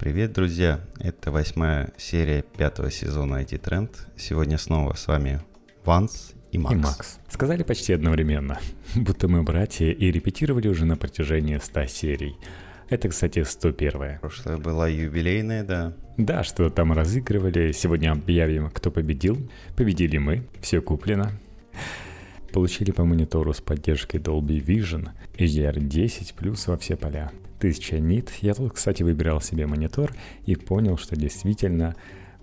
Привет, друзья! Это восьмая серия пятого сезона IT Trend. Сегодня снова с вами Ванс и Макс. И Макс. Сказали почти одновременно, будто мы братья и репетировали уже на протяжении 100 серий. Это, кстати, 101 Прошлое была юбилейная, да. Да, что там разыгрывали. Сегодня объявим, кто победил. Победили мы, все куплено. Получили по монитору с поддержкой Dolby Vision HDR10 плюс во все поля. 1000 нит. Я тут, кстати, выбирал себе монитор и понял, что действительно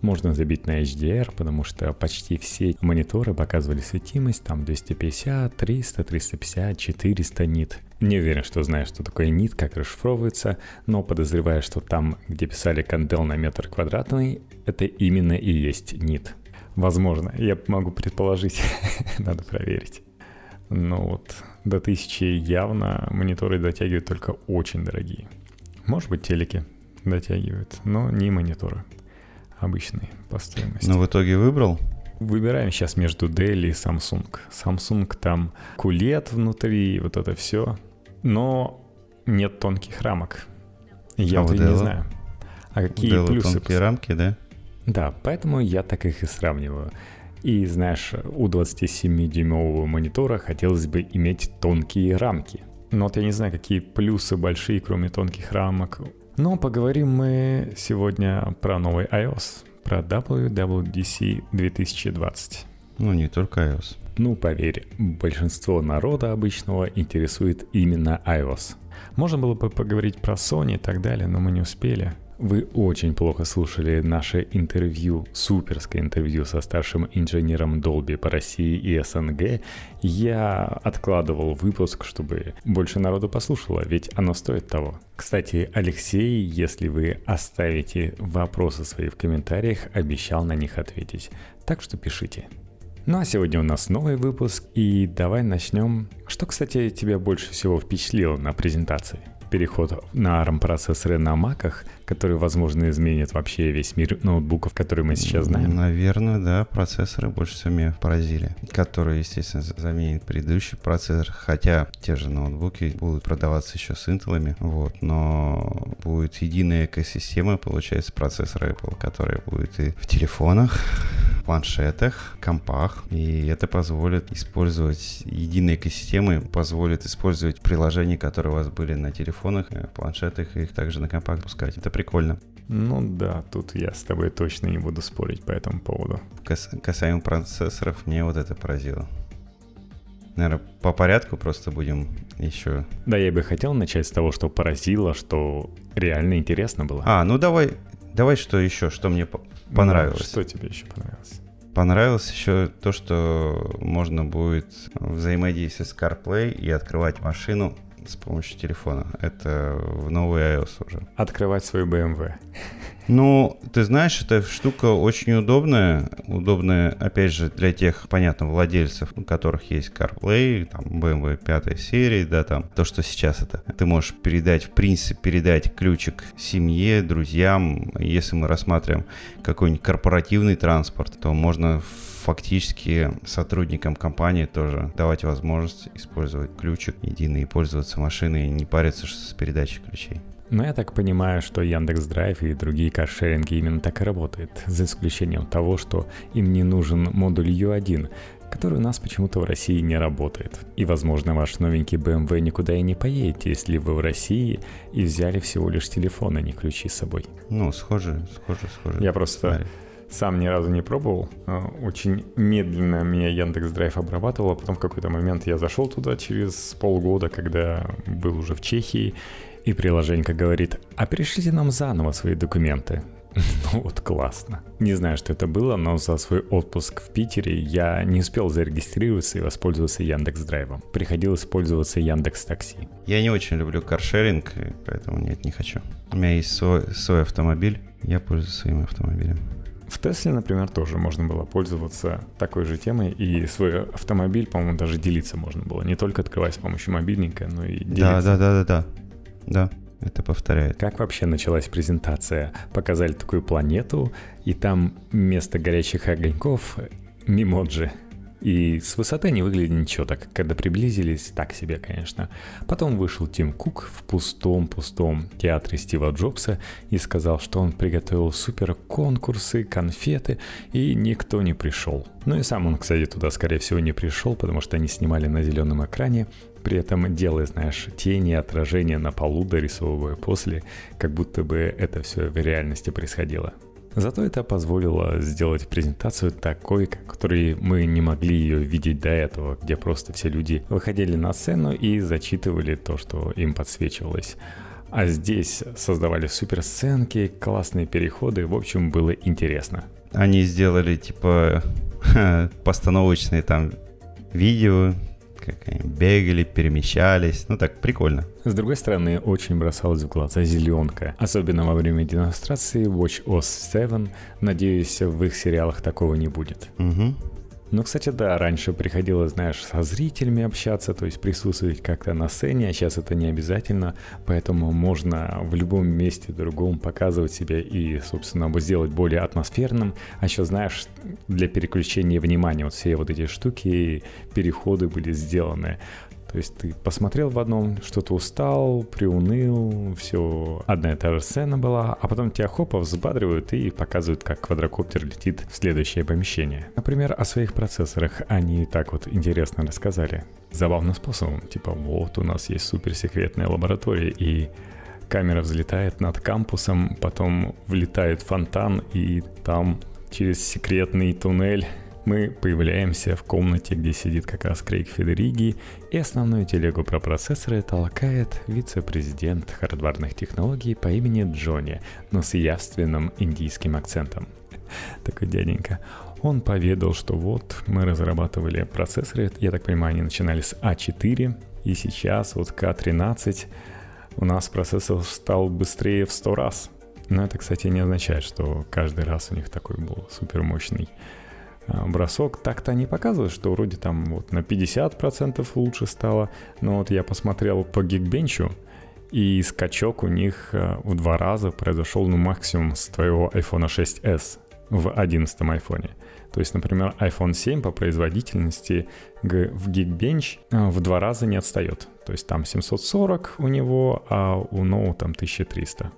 можно забить на HDR, потому что почти все мониторы показывали светимость, там 250, 300, 350, 400 нит. Не уверен, что знаю, что такое нит, как расшифровывается, но подозреваю, что там, где писали кандел на метр квадратный, это именно и есть нит. Возможно, я могу предположить, надо проверить. Но вот до 1000 явно мониторы дотягивают только очень дорогие. Может быть, телеки дотягивают, но не мониторы обычные по стоимости. Но в итоге выбрал? Выбираем сейчас между Dell и Samsung. Samsung там кулет внутри, вот это все. Но нет тонких рамок. Я а вот не знаю. А какие Dell плюсы? тонкие рамки, да? Да, поэтому я так их и сравниваю. И знаешь, у 27-дюймового монитора хотелось бы иметь тонкие рамки. Но вот я не знаю, какие плюсы большие, кроме тонких рамок. Но поговорим мы сегодня про новый iOS, про WWDC 2020. Ну, не только iOS. Ну, поверь, большинство народа обычного интересует именно iOS. Можно было бы поговорить про Sony и так далее, но мы не успели. Вы очень плохо слушали наше интервью, суперское интервью со старшим инженером Dolby по России и СНГ. Я откладывал выпуск, чтобы больше народу послушало, ведь оно стоит того. Кстати, Алексей, если вы оставите вопросы свои в комментариях, обещал на них ответить. Так что пишите. Ну а сегодня у нас новый выпуск, и давай начнем. Что, кстати, тебя больше всего впечатлило на презентации? переход на ARM-процессоры на маках, которые, возможно, изменят вообще весь мир ноутбуков, которые мы сейчас знаем? Наверное, да, процессоры больше всего меня поразили, которые, естественно, заменят предыдущий процессор, хотя те же ноутбуки будут продаваться еще с интелами, вот, но будет единая экосистема, получается, процессор Apple, который будет и в телефонах, планшетах, компах, и это позволит использовать единые экосистемы, позволит использовать приложения, которые у вас были на телефонах, э, планшетах, и их также на компах пускать. Это прикольно. Ну да, тут я с тобой точно не буду спорить по этому поводу. Кас касаемо процессоров, мне вот это поразило. Наверное, по порядку просто будем еще... Да, я бы хотел начать с того, что поразило, что реально интересно было. А, ну давай, давай что еще, что мне понравилось. что тебе еще понравилось? Понравилось еще то, что можно будет взаимодействовать с CarPlay и открывать машину с помощью телефона. Это в новый iOS уже. Открывать свою BMW. Ну, ты знаешь, эта штука очень удобная. Удобная, опять же, для тех, понятно, владельцев, у которых есть CarPlay, там, BMW 5 серии, да, там, то, что сейчас это. Ты можешь передать, в принципе, передать ключик семье, друзьям. Если мы рассматриваем какой-нибудь корпоративный транспорт, то можно фактически сотрудникам компании тоже давать возможность использовать ключик единый и пользоваться машиной, и не париться с передачей ключей. Но я так понимаю, что Яндекс Драйв и другие каршеринги именно так и работают, за исключением того, что им не нужен модуль U1, который у нас почему-то в России не работает. И, возможно, ваш новенький BMW никуда и не поедете, если вы в России и взяли всего лишь телефон, а не ключи с собой. Ну, схоже, схоже, схоже. Я просто... Смотри сам ни разу не пробовал. А, очень медленно меня Яндекс Драйв обрабатывал, а потом в какой-то момент я зашел туда через полгода, когда был уже в Чехии, и приложенька говорит, а перешлите нам заново свои документы. Ну вот классно. Не знаю, что это было, но за свой отпуск в Питере я не успел зарегистрироваться и воспользоваться Яндекс Драйвом. Приходилось пользоваться Яндекс Такси. Я не очень люблю каршеринг, поэтому нет, не хочу. У меня есть свой, свой автомобиль, я пользуюсь своим автомобилем. В Тесле, например, тоже можно было пользоваться такой же темой, и свой автомобиль, по-моему, даже делиться можно было. Не только открывать с помощью мобильника, но и делиться. Да, да, да, да, да. Да, это повторяет. Как вообще началась презентация? Показали такую планету, и там вместо горячих огоньков мимоджи. И с высоты не выглядели ничего так. Когда приблизились, так себе, конечно. Потом вышел Тим Кук в пустом-пустом театре Стива Джобса и сказал, что он приготовил супер конкурсы, конфеты, и никто не пришел. Ну и сам он, кстати, туда, скорее всего, не пришел, потому что они снимали на зеленом экране, при этом делая, знаешь, тени, отражения на полу, дорисовывая после, как будто бы это все в реальности происходило. Зато это позволило сделать презентацию такой, которой мы не могли ее видеть до этого, где просто все люди выходили на сцену и зачитывали то, что им подсвечивалось. А здесь создавали суперсценки, классные переходы, в общем, было интересно. Они сделали типа постановочные там видео, как они бегали, перемещались. Ну так, прикольно. С другой стороны, очень бросалась в глаза зеленка. Особенно во время демонстрации Watch OS 7. Надеюсь, в их сериалах такого не будет. Угу. Ну, кстати, да, раньше приходилось, знаешь, со зрителями общаться, то есть присутствовать как-то на сцене, а сейчас это не обязательно, поэтому можно в любом месте другом показывать себя и, собственно, сделать более атмосферным. А еще, знаешь, для переключения внимания вот все вот эти штуки, переходы были сделаны. То есть ты посмотрел в одном, что-то устал, приуныл, все, одна и та же сцена была, а потом тебя хопа взбадривают и показывают, как квадрокоптер летит в следующее помещение. Например, о своих процессорах они так вот интересно рассказали. Забавным способом, типа вот у нас есть суперсекретная лаборатория и камера взлетает над кампусом, потом влетает фонтан и там через секретный туннель мы появляемся в комнате, где сидит как раз Крейг Федериги, и основную телегу про процессоры толкает вице-президент хардварных технологий по имени Джонни, но с явственным индийским акцентом. Такой дяденька. Он поведал, что вот мы разрабатывали процессоры, я так понимаю, они начинали с А4, и сейчас вот К13 у нас процессор стал быстрее в 100 раз. Но это, кстати, не означает, что каждый раз у них такой был супер мощный бросок. Так-то они показывают, что вроде там вот на 50% лучше стало. Но вот я посмотрел по гигбенчу, и скачок у них а, в два раза произошел, ну, максимум с твоего iPhone 6s в 11 iPhone. То есть, например, iPhone 7 по производительности в Geekbench а, в два раза не отстает. То есть там 740 у него, а у Note там 1300.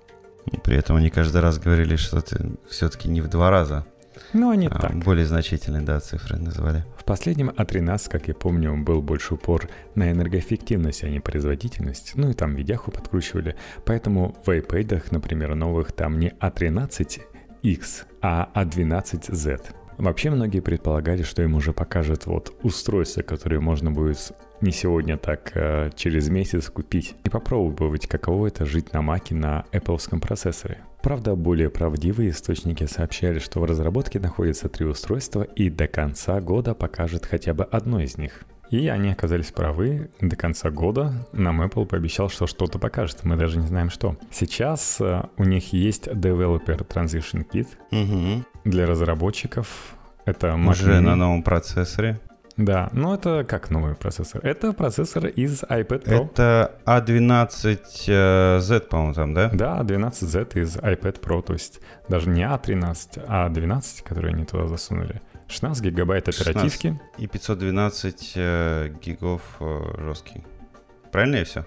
И при этом они каждый раз говорили, что это все-таки не в два раза. Ну, они а, так. Более значительные, да, цифры называли. В последнем А13, как я помню, был больше упор на энергоэффективность, а не производительность. Ну и там видяху подкручивали. Поэтому в iPad, например, новых там не А13X, а А12Z. Вообще многие предполагали, что им уже покажет вот устройство, которое можно будет не сегодня, так а через месяц купить и попробовать, каково это жить на Маке на Apple процессоре. Правда, более правдивые источники сообщали, что в разработке находятся три устройства и до конца года покажет хотя бы одно из них. И они оказались правы. До конца года нам Apple пообещал, что что-то покажет. Мы даже не знаем что. Сейчас э, у них есть Developer Transition Kit угу. для разработчиков. Это Mac Уже Mini. на новом процессоре. Да, но это как новый процессор? Это процессор из iPad Pro. Это A12Z, а по-моему, там, да? Да, A12Z из iPad Pro, то есть даже не A13, а A12, которые они туда засунули. 16 гигабайт оперативки. И 512 э, гигов э, жесткий. Правильно я все?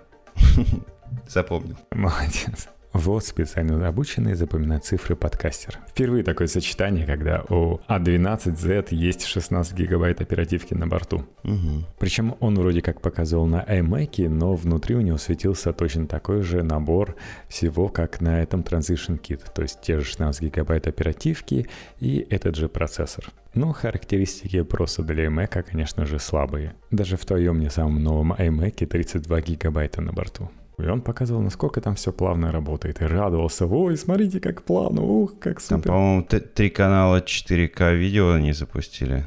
Запомнил. Молодец. Вот специально обученный запоминать цифры подкастер. Впервые такое сочетание, когда у A12Z есть 16 гигабайт оперативки на борту. Угу. Причем он вроде как показывал на iMac, но внутри у него светился точно такой же набор всего, как на этом Transition Kit. То есть те же 16 гигабайт оперативки и этот же процессор. Но характеристики просто для iMac, конечно же, слабые. Даже в твоем не самом новом iMac 32 гигабайта на борту. И он показывал, насколько там все плавно работает. И радовался. Ой, смотрите, как плавно. Ух, как супер. Там, по-моему, три канала 4К видео они запустили.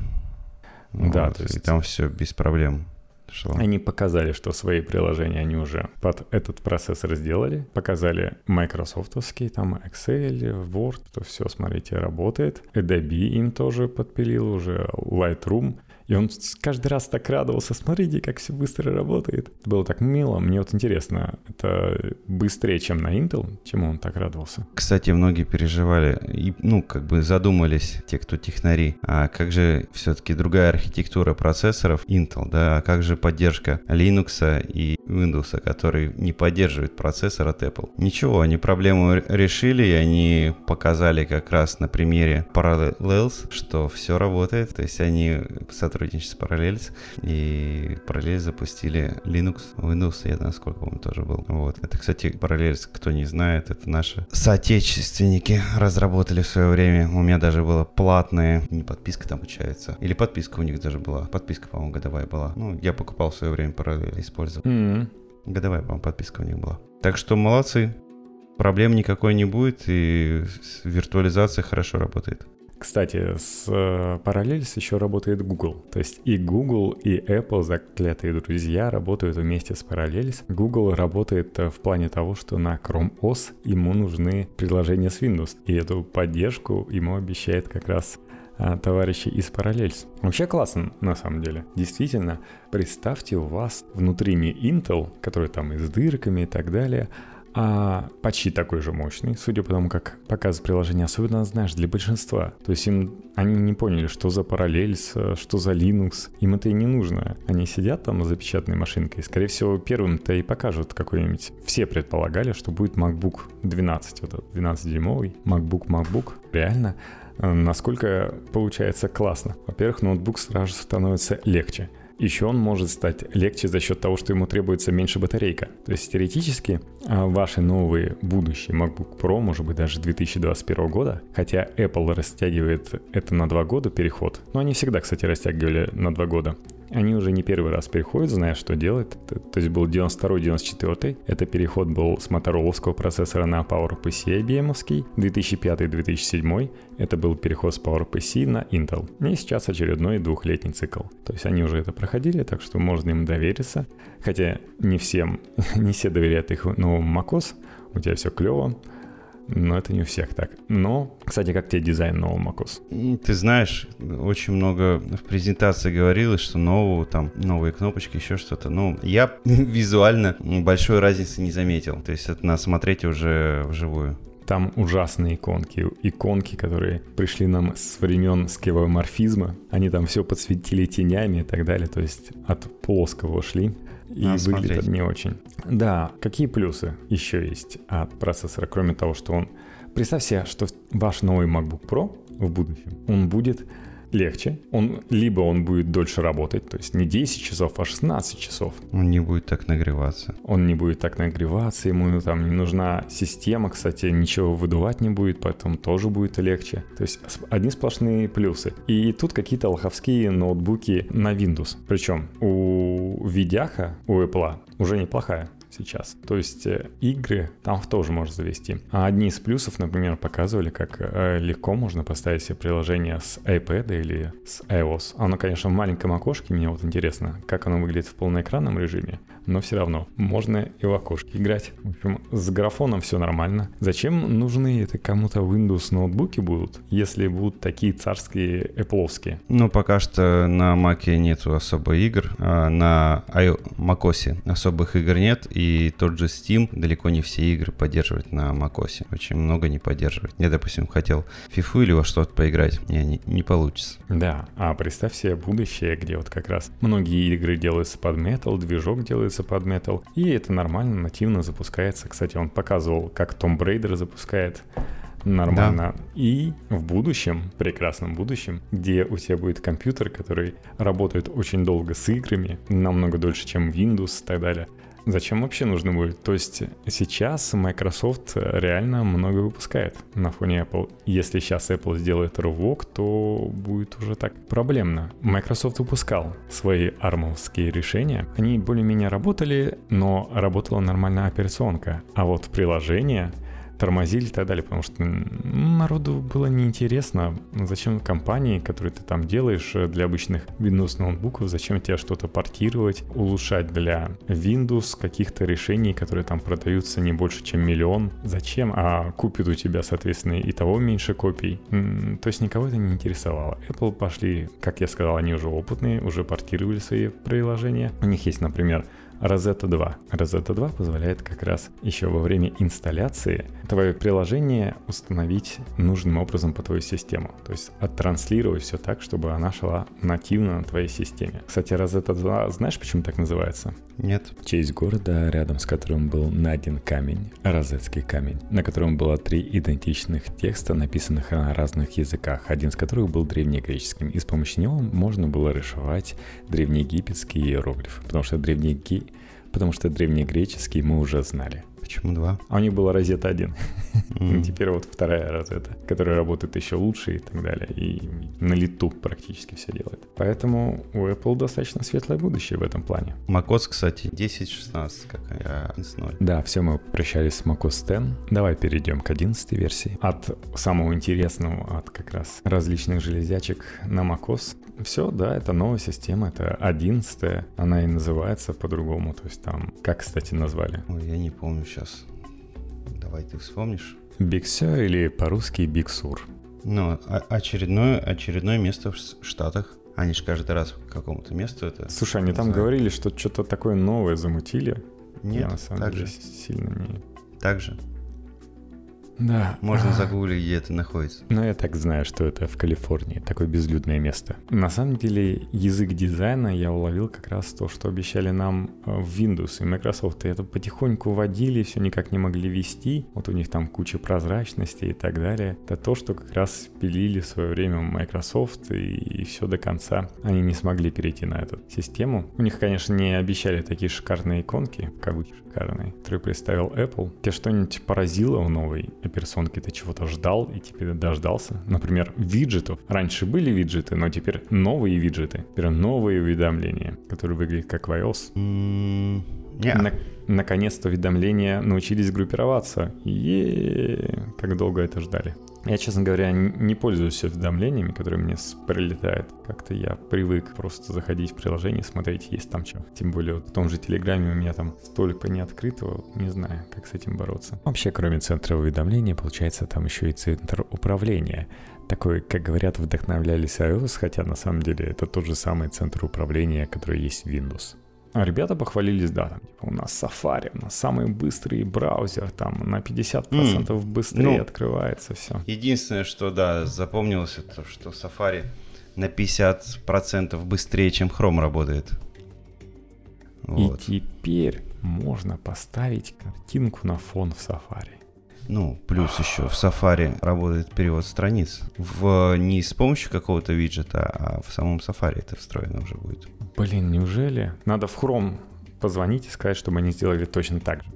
Да, вот, то есть... И там все без проблем шло. Они показали, что свои приложения они уже под этот процессор сделали. Показали Microsoftовский, там Excel, Word, то все, смотрите, работает. Adobe им тоже подпилил уже Lightroom. И он каждый раз так радовался, смотрите, как все быстро работает. Это было так мило, мне вот интересно, это быстрее, чем на Intel, чему он так радовался? Кстати, многие переживали и, ну, как бы задумались, те, кто технари, а как же все-таки другая архитектура процессоров Intel, да, а как же поддержка Linux и Windows, который не поддерживает процессор от Apple. Ничего, они проблему решили, и они показали как раз на примере Parallels, что все работает, то есть они сотрудничают с Parallels, и Parallels запустили Linux, Windows, я насколько помню, тоже был. Вот. Это, кстати, Parallels, кто не знает, это наши соотечественники разработали в свое время. У меня даже была платная, не подписка там получается, или подписка у них даже была. Подписка, по-моему, годовая была. Ну, я покупал в свое время Parallels, использовал. Mm-hmm. Годовая, по-моему, подписка у них была. Так что молодцы. Проблем никакой не будет, и виртуализация хорошо работает. Кстати, с э, Parallels еще работает Google. То есть и Google, и Apple, заклятые друзья, работают вместе с Parallels. Google работает э, в плане того, что на Chrome OS ему нужны приложения с Windows. И эту поддержку ему обещает как раз а, товарищи из Parallels. Вообще классно, на самом деле. Действительно, представьте, у вас внутри не Intel, который там и с дырками и так далее, а почти такой же мощный, судя по тому, как показывает приложение, особенно, знаешь, для большинства. То есть им они не поняли, что за Parallels, что за Linux, им это и не нужно. Они сидят там с запечатанной машинкой, скорее всего, первым-то и покажут какой-нибудь. Все предполагали, что будет MacBook 12, вот этот 12-дюймовый, MacBook, MacBook. Реально, э, насколько получается классно. Во-первых, ноутбук сразу становится легче. Еще он может стать легче за счет того, что ему требуется меньше батарейка. То есть теоретически а, ваши новые будущие MacBook Pro, может быть даже 2021 года, хотя Apple растягивает это на два года переход, но они всегда, кстати, растягивали на два года, они уже не первый раз переходят, зная, что делать. То есть был 92-94. Это переход был с мотороловского процессора на PowerPC IBM. 2005-2007. Это был переход с PowerPC на Intel. И сейчас очередной двухлетний цикл. То есть они уже это проходили, так что можно им довериться. Хотя не всем, не все доверяют их новому macOS. У тебя все клево но это не у всех так. Но, кстати, как тебе дизайн нового macOS? Ты знаешь, очень много в презентации говорилось, что нового, там, новые кнопочки, еще что-то. Ну, я визуально большой разницы не заметил. То есть это надо смотреть уже вживую. Там ужасные иконки. Иконки, которые пришли нам с времен скевоморфизма. Они там все подсветили тенями и так далее. То есть от плоского шли и Надо выглядит смотреть. не очень. Да, какие плюсы еще есть от процессора, кроме того, что он... Представь себе, что ваш новый MacBook Pro в будущем, он будет легче. Он, либо он будет дольше работать, то есть не 10 часов, а 16 часов. Он не будет так нагреваться. Он не будет так нагреваться, ему там не нужна система, кстати, ничего выдувать не будет, поэтому тоже будет легче. То есть одни сплошные плюсы. И тут какие-то лоховские ноутбуки на Windows. Причем у Видяха, у Apple уже неплохая сейчас. То есть э, игры там тоже можно завести. А одни из плюсов, например, показывали, как э, легко можно поставить себе приложение с iPad или с iOS. Оно, конечно, в маленьком окошке, мне вот интересно, как оно выглядит в полноэкранном режиме, но все равно можно и в окошке играть. В общем, с графоном все нормально. Зачем нужны это кому-то Windows ноутбуки будут, если будут такие царские Apple? Ну, пока что на Mac нету особо игр, а на macOS особых игр нет, и и тот же Steam далеко не все игры поддерживает на macOS. Очень много не поддерживает. Я, допустим, хотел FIFA или во что-то поиграть. Не, не, не получится. Да, а представь себе будущее, где вот как раз многие игры делаются под Metal, движок делается под Metal, и это нормально, нативно запускается. Кстати, он показывал, как Том Брейдер запускает нормально. Да. И в будущем, прекрасном будущем, где у тебя будет компьютер, который работает очень долго с играми, намного дольше, чем Windows и так далее, Зачем вообще нужно будет? То есть сейчас Microsoft реально много выпускает на фоне Apple. Если сейчас Apple сделает рывок, то будет уже так проблемно. Microsoft выпускал свои армовские решения. Они более-менее работали, но работала нормальная операционка. А вот приложение тормозили и так далее, потому что народу было неинтересно, зачем компании, которые ты там делаешь э, для обычных Windows ноутбуков, зачем тебе что-то портировать, улучшать для Windows каких-то решений, которые там продаются не больше, чем миллион. Зачем? А купит у тебя, соответственно, и того меньше копий. То есть никого это не интересовало. Apple пошли, как я сказал, они уже опытные, уже портировали свои приложения. У них есть, например, Rosetta 2. Rosetta 2 позволяет как раз еще во время инсталляции твое приложение установить нужным образом по твою систему. То есть оттранслировать все так, чтобы она шла нативно на твоей системе. Кстати, Rosetta 2, знаешь, почему так называется? Нет. В честь города, рядом с которым был найден камень, Розетский камень, на котором было три идентичных текста, написанных на разных языках, один из которых был древнегреческим, и с помощью него можно было решать древнеегипетские иероглифы, потому что древнеги потому что древнегреческий мы уже знали. Почему два? А у них была розета 1. Mm. Теперь вот вторая розета, которая работает еще лучше и так далее. И на лету практически все делает. Поэтому у Apple достаточно светлое будущее в этом плане. macOS, кстати, 10.16, как я 11.0. Да, все, мы прощались с macOS 10. Давай перейдем к 11 версии. От самого интересного, от как раз различных железячек на macOS. Все, да, это новая система, это 11 она и называется по-другому. То есть там, как, кстати, назвали? Ой, я не помню сейчас. Давай ты вспомнишь. Sur или по-русски Sur? Ну, а- очередное, очередное место в Штатах. Они же каждый раз к какому-то месту это... Слушай, они там говорили, что что-то такое новое замутили. Нет, Я на самом так деле же. сильно не... Так же. Да. Можно загуглить, где это находится. Но я так знаю, что это в Калифорнии, такое безлюдное место. На самом деле, язык дизайна я уловил как раз то, что обещали нам э, в Windows и Microsoft. И это потихоньку вводили, все никак не могли вести. Вот у них там куча прозрачности и так далее. Это то, что как раз пилили в свое время Microsoft и, и все до конца. Они не смогли перейти на эту систему. У них, конечно, не обещали такие шикарные иконки, в кавычках шикарные, которые представил Apple. Тебе что-нибудь поразило в новой операционке? Ты чего-то ждал и теперь дождался? Например, виджетов. Раньше были виджеты, но теперь новые виджеты. Теперь новые уведомления, которые выглядят как в iOS. Не, На- наконец-то уведомления научились группироваться. е как долго это ждали. Я, честно говоря, не пользуюсь уведомлениями, которые мне прилетают. Как-то я привык просто заходить в приложение, смотреть, есть там что. Тем более вот в том же Телеграме у меня там столько неоткрытого, не знаю, как с этим бороться. Вообще, кроме центра уведомления, получается там еще и центр управления. Такой, как говорят, вдохновлялись iOS, хотя на самом деле это тот же самый центр управления, который есть в Windows. А ребята похвалились, да, там, типа, у нас Safari, у нас самый быстрый браузер, там на 50% быстрее ну. открывается все. Единственное, что, да, запомнилось, это что Safari на 50% быстрее, чем Chrome работает. Вот. И теперь можно поставить картинку на фон в Safari. Ну, плюс еще в Safari работает перевод страниц. В, не с помощью какого-то виджета, а в самом Safari это встроено уже будет. Блин, неужели? Надо в Chrome позвонить и сказать, чтобы они сделали точно так же.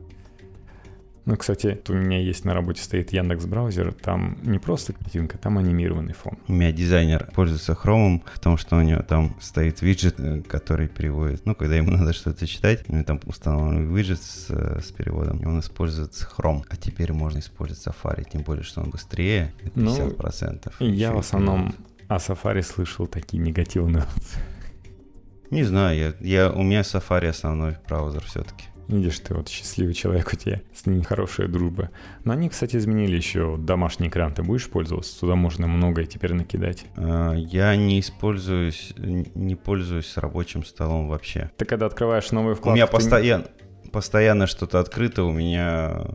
Ну, кстати, у меня есть на работе стоит Яндекс браузер, там не просто картинка, там анимированный фон. У меня дизайнер пользуется Chrome, потому что у него там стоит виджет, э, который переводит. Ну, когда ему надо что-то читать, у него там установлен виджет с, э, с переводом, и он использует Chrome. А теперь можно использовать Safari, тем более, что он быстрее на Ну, 50%. И я в основном о Safari слышал такие негативные Не знаю, я, я, у меня Safari основной браузер все-таки. Видишь, ты вот счастливый человек, у тебя с ними хорошая дружба. Но они, кстати, изменили еще домашний экран. Ты будешь пользоваться? Туда можно многое теперь накидать. А, Я не используюсь, не пользуюсь рабочим столом вообще. Ты когда открываешь новую У вкладку... меня ты не- постоянно, постоянно что-то открыто, у меня...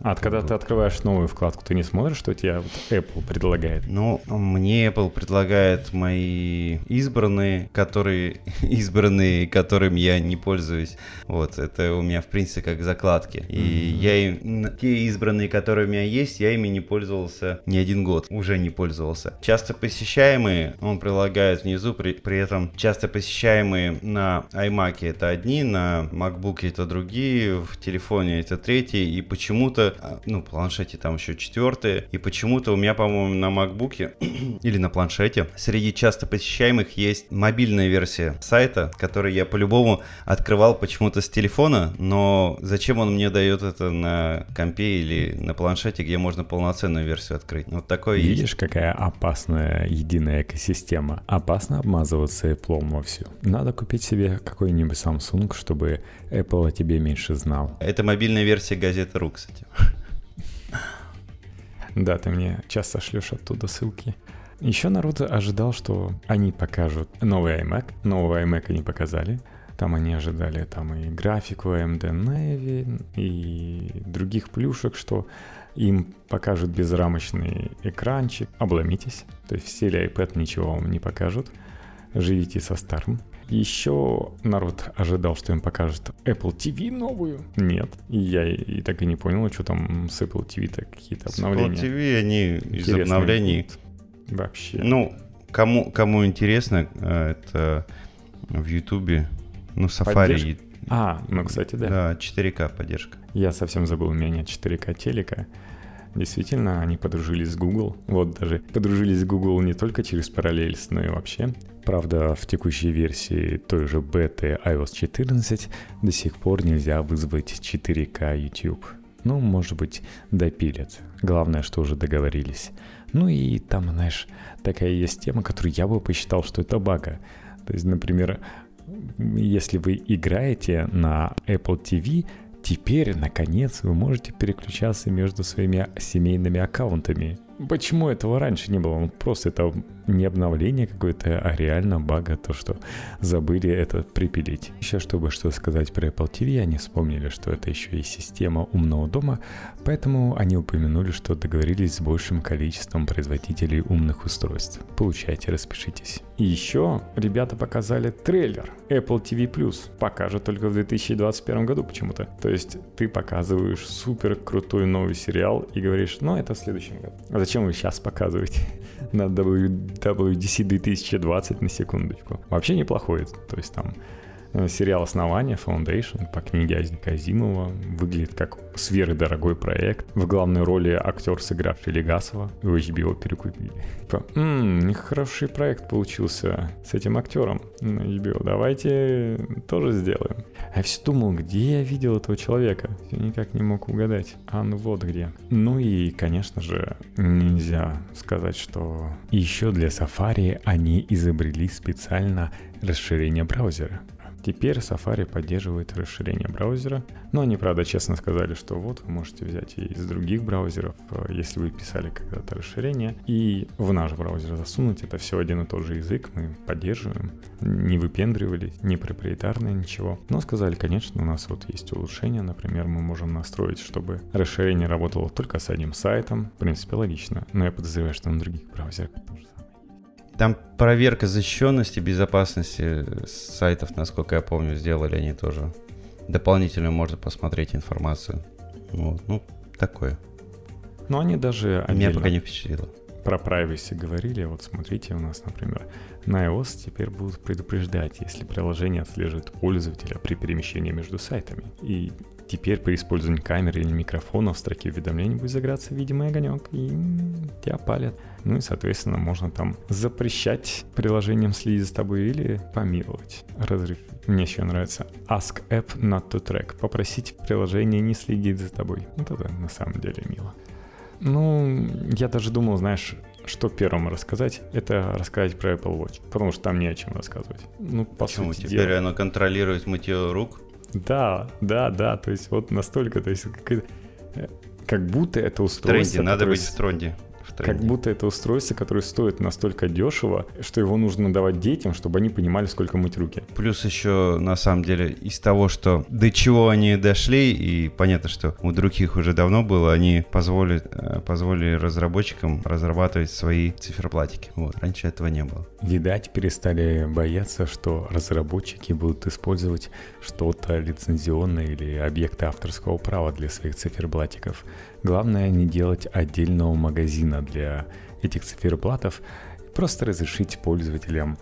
А когда ты открываешь новую вкладку, ты не смотришь, что тебе вот Apple предлагает? Ну, мне Apple предлагает мои избранные, которые избранные, которым я не пользуюсь. Вот, это у меня, в принципе, как закладки. И я им, те избранные, которые у меня есть, я ими не пользовался не один год, уже не пользовался. Часто посещаемые он прилагает внизу, при, при этом часто посещаемые на iMac это одни, на MacBook это другие, в телефоне это третьи, и почему-то почему-то, а, ну, планшете там еще четвертые, и почему-то у меня, по-моему, на макбуке или на планшете среди часто посещаемых есть мобильная версия сайта, который я по-любому открывал почему-то с телефона, но зачем он мне дает это на компе или на планшете, где можно полноценную версию открыть? Вот такое Видишь, есть. какая опасная единая экосистема? Опасно обмазываться Apple во все. Надо купить себе какой-нибудь Samsung, чтобы Apple о тебе меньше знал. Это мобильная версия газеты РУ, кстати. Да, ты мне часто шлешь оттуда ссылки. Еще народ ожидал, что они покажут новый iMac. Новый iMac они показали. Там они ожидали там и графику AMD Navy, и других плюшек, что им покажут безрамочный экранчик. Обломитесь. То есть в стиле iPad ничего вам не покажут. Живите со старым. Еще народ ожидал, что им покажут Apple TV новую. Нет. Я и так и не понял, что там с Apple TV-то какие-то обновления. С Apple TV они из обновлений... Вообще. Ну, кому, кому интересно, э, это в Ютубе, ну, Safari. А, ну, кстати, да. Да, 4К поддержка. Я совсем забыл, у меня нет 4К телека. Действительно, они подружились с Google. Вот даже подружились с Google не только через Parallels, но и вообще. Правда, в текущей версии той же беты iOS 14 до сих пор нельзя вызвать 4К YouTube. Ну, может быть, допилят. Главное, что уже договорились. Ну и там, знаешь, такая есть тема, которую я бы посчитал, что это бага. То есть, например, если вы играете на Apple TV, теперь, наконец, вы можете переключаться между своими семейными аккаунтами. Почему этого раньше не было? Ну, просто это не обновление какое-то, а реально бага, то, что забыли это припилить. Еще чтобы что сказать про Apple TV, они вспомнили, что это еще и система умного дома, поэтому они упомянули, что договорились с большим количеством производителей умных устройств. Получайте, распишитесь. И еще ребята показали трейлер Apple TV Plus. Покажут только в 2021 году почему-то. То есть ты показываешь супер крутой новый сериал и говоришь, ну это в следующем году. А зачем вы сейчас показываете? На WWDC 2020 на секундочку. Вообще неплохой. То есть там сериал «Основание» Foundation по книге Азника Азимова выглядит как сверхдорогой проект. В главной роли актер, сыгравший Легасова, у HBO перекупили. Типа, ммм, хороший проект получился с этим актером HBO. Давайте тоже сделаем. А я все думал, где я видел этого человека. Я никак не мог угадать. А ну вот где. Ну и, конечно же, нельзя сказать, что еще для Safari они изобрели специально расширение браузера. Теперь Safari поддерживает расширение браузера, но они, правда, честно сказали, что вот вы можете взять и из других браузеров, э, если вы писали когда-то расширение, и в наш браузер засунуть. Это все один и тот же язык, мы поддерживаем. Не выпендривались, не проприетарное, ничего. Но сказали, конечно, у нас вот есть улучшение. Например, мы можем настроить, чтобы расширение работало только с одним сайтом. В принципе, логично. Но я подозреваю, что на других браузерах тоже там проверка защищенности, безопасности сайтов, насколько я помню, сделали они тоже. Дополнительно можно посмотреть информацию. Вот, ну, такое. Но они даже Меня пока не впечатлило. Про privacy говорили. Вот смотрите, у нас, например, на iOS теперь будут предупреждать, если приложение отслеживает пользователя при перемещении между сайтами. И Теперь при использовании камеры или микрофона в строке уведомлений будет загораться видимый огонек, и тебя палят. Ну и, соответственно, можно там запрещать приложением следить за тобой или помиловать, разрешить. Мне еще нравится Ask App Not to Track. Попросить приложение не следить за тобой. Вот это на самом деле мило. Ну, я даже думал, знаешь, что первым рассказать, это рассказать про Apple Watch, потому что там не о чем рассказывать. Ну, по Почему? сути Теперь дела. оно контролирует мытье рук? Да, да, да, то есть вот настолько, то есть как, э, как будто это устройство... В тренде, надо быть в тренде как будто это устройство, которое стоит настолько дешево, что его нужно давать детям, чтобы они понимали, сколько мыть руки. Плюс еще, на самом деле, из того, что до чего они дошли, и понятно, что у других уже давно было, они позволили, э, позволили разработчикам разрабатывать свои циферблатики. Вот. Раньше этого не было. Видать, перестали бояться, что разработчики будут использовать что-то лицензионное или объекты авторского права для своих циферблатиков. Главное не делать отдельного магазина для этих циферблатов, просто разрешить пользователям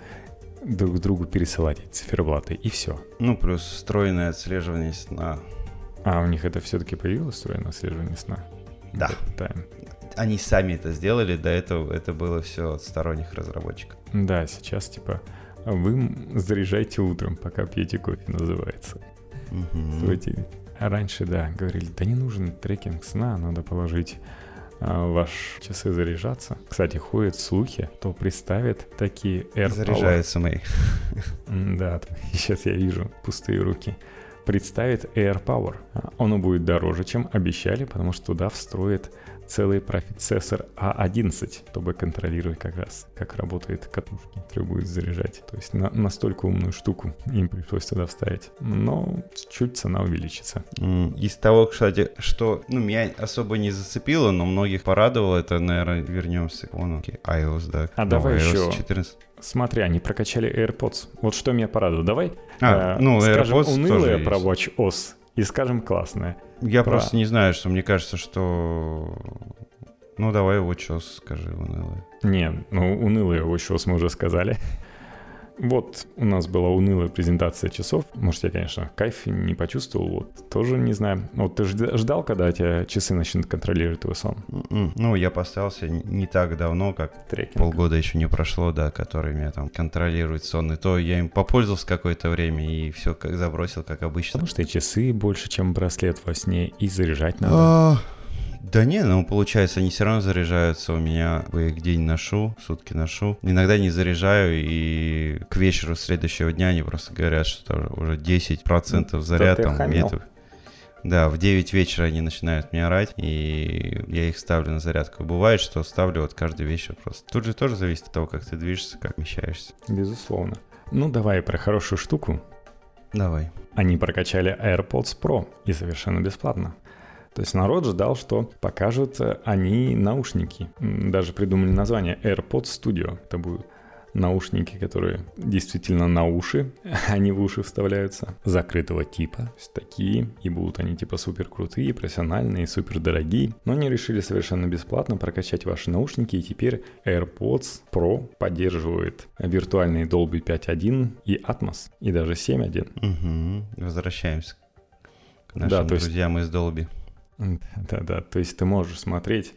друг другу пересылать эти циферблаты, и все. Ну, плюс встроенное отслеживание на А у них это все-таки появилось, встроенное отслеживание сна? Да. Time. Они сами это сделали, до этого это было все от сторонних разработчиков. Да, сейчас типа вы заряжайте утром, пока пьете кофе, называется. Угу. А раньше, да, говорили, да не нужен трекинг сна, надо положить а, ваш часы заряжаться. Кстати, ходят слухи, то представит такие AirPower. Заряжаются мои. Да, сейчас я вижу пустые руки. Представит AirPower. Оно будет дороже, чем обещали, потому что туда встроит целый процессор А11, чтобы контролировать как раз, как работает катушки, которые будет заряжать. То есть на, настолько умную штуку им пришлось туда вставить. Но чуть цена увеличится. Из того, кстати, что ну, меня особо не зацепило, но многих порадовало, это, наверное, вернемся к вон, iOS, да. А давай iOS еще 14. Смотри, они прокачали AirPods. Вот что меня порадовало. Давай а, э, ну, скажем, AirPods унылое про WatchOS и скажем классное. Я про... просто не знаю, что мне кажется, что... Ну, давай вот что скажи, унылое. Не, ну, унылое вот что мы уже сказали. Вот у нас была унылая презентация часов. Может, я, конечно, кайф не почувствовал. Вот тоже не знаю. Вот ты ждал, когда тебя часы начнут контролировать твой сон? М-м. Ну, я поставился не так давно, как Трекинг. полгода еще не прошло, да, который меня там контролирует сон. И то я им попользовался какое-то время и все как забросил, как обычно. Потому что и часы больше, чем браслет во сне, и заряжать надо. Да не, ну получается, они все равно заряжаются у меня. Я их день ношу, сутки ношу. Иногда не заряжаю, и к вечеру следующего дня они просто говорят, что уже 10% заряд там. Да, в 9 вечера они начинают мне орать, и я их ставлю на зарядку. Бывает, что ставлю вот каждый вечер просто. Тут же тоже зависит от того, как ты движешься, как вмещаешься. Безусловно. Ну, давай про хорошую штуку. Давай. Они прокачали AirPods Pro и совершенно бесплатно. То есть народ ждал, что покажут э, они наушники. Даже придумали название AirPods Studio. Это будут наушники, которые действительно на уши, они в уши вставляются, закрытого типа, то такие, и будут они типа супер крутые, профессиональные, супер дорогие, но они решили совершенно бесплатно прокачать ваши наушники, и теперь AirPods Pro поддерживает виртуальные Dolby 5.1 и Atmos, и даже 7.1. Угу. Возвращаемся к нашим да, друзьям есть... из Dolby. Да-да, то есть ты можешь смотреть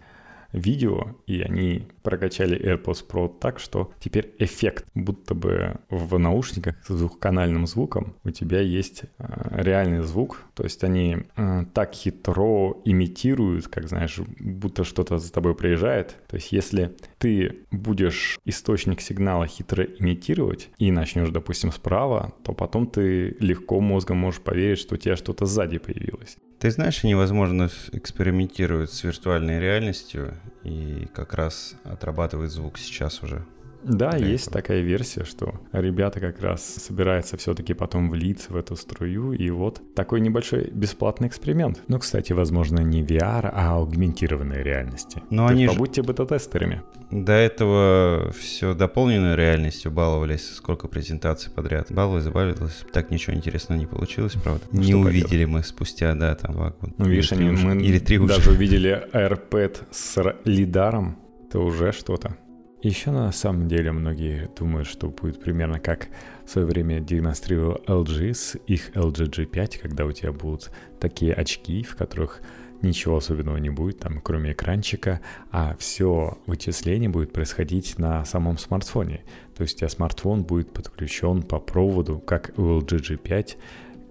видео, и они прокачали AirPods Pro так, что теперь эффект, будто бы в наушниках с двухканальным звуком у тебя есть э, реальный звук, то есть они э, так хитро имитируют, как знаешь, будто что-то за тобой приезжает. То есть если ты будешь источник сигнала хитро имитировать и начнешь, допустим, справа, то потом ты легко мозгом можешь поверить, что у тебя что-то сзади появилось. Ты знаешь, они, возможно, экспериментируют с виртуальной реальностью и как раз отрабатывают звук сейчас уже. Да, есть этого. такая версия, что ребята как раз собираются все-таки потом влиться в эту струю, и вот такой небольшой бесплатный эксперимент. Ну, кстати, возможно, не VR, а аугментированной реальности. Но они побудьте же... бета-тестерами. До этого все дополненной реальностью баловались, сколько презентаций подряд. Баловались, баловались, так ничего интересного не получилось, правда. Ну, не увидели поделать? мы спустя, да, там два года. Ну, видишь, они, мы или три даже увидели AirPad с лидаром, это уже что-то. Еще на самом деле многие думают, что будет примерно как в свое время демонстрировал LG с их LG G5, когда у тебя будут такие очки, в которых ничего особенного не будет, там, кроме экранчика, а все вычисление будет происходить на самом смартфоне. То есть у тебя смартфон будет подключен по проводу, как у LG G5,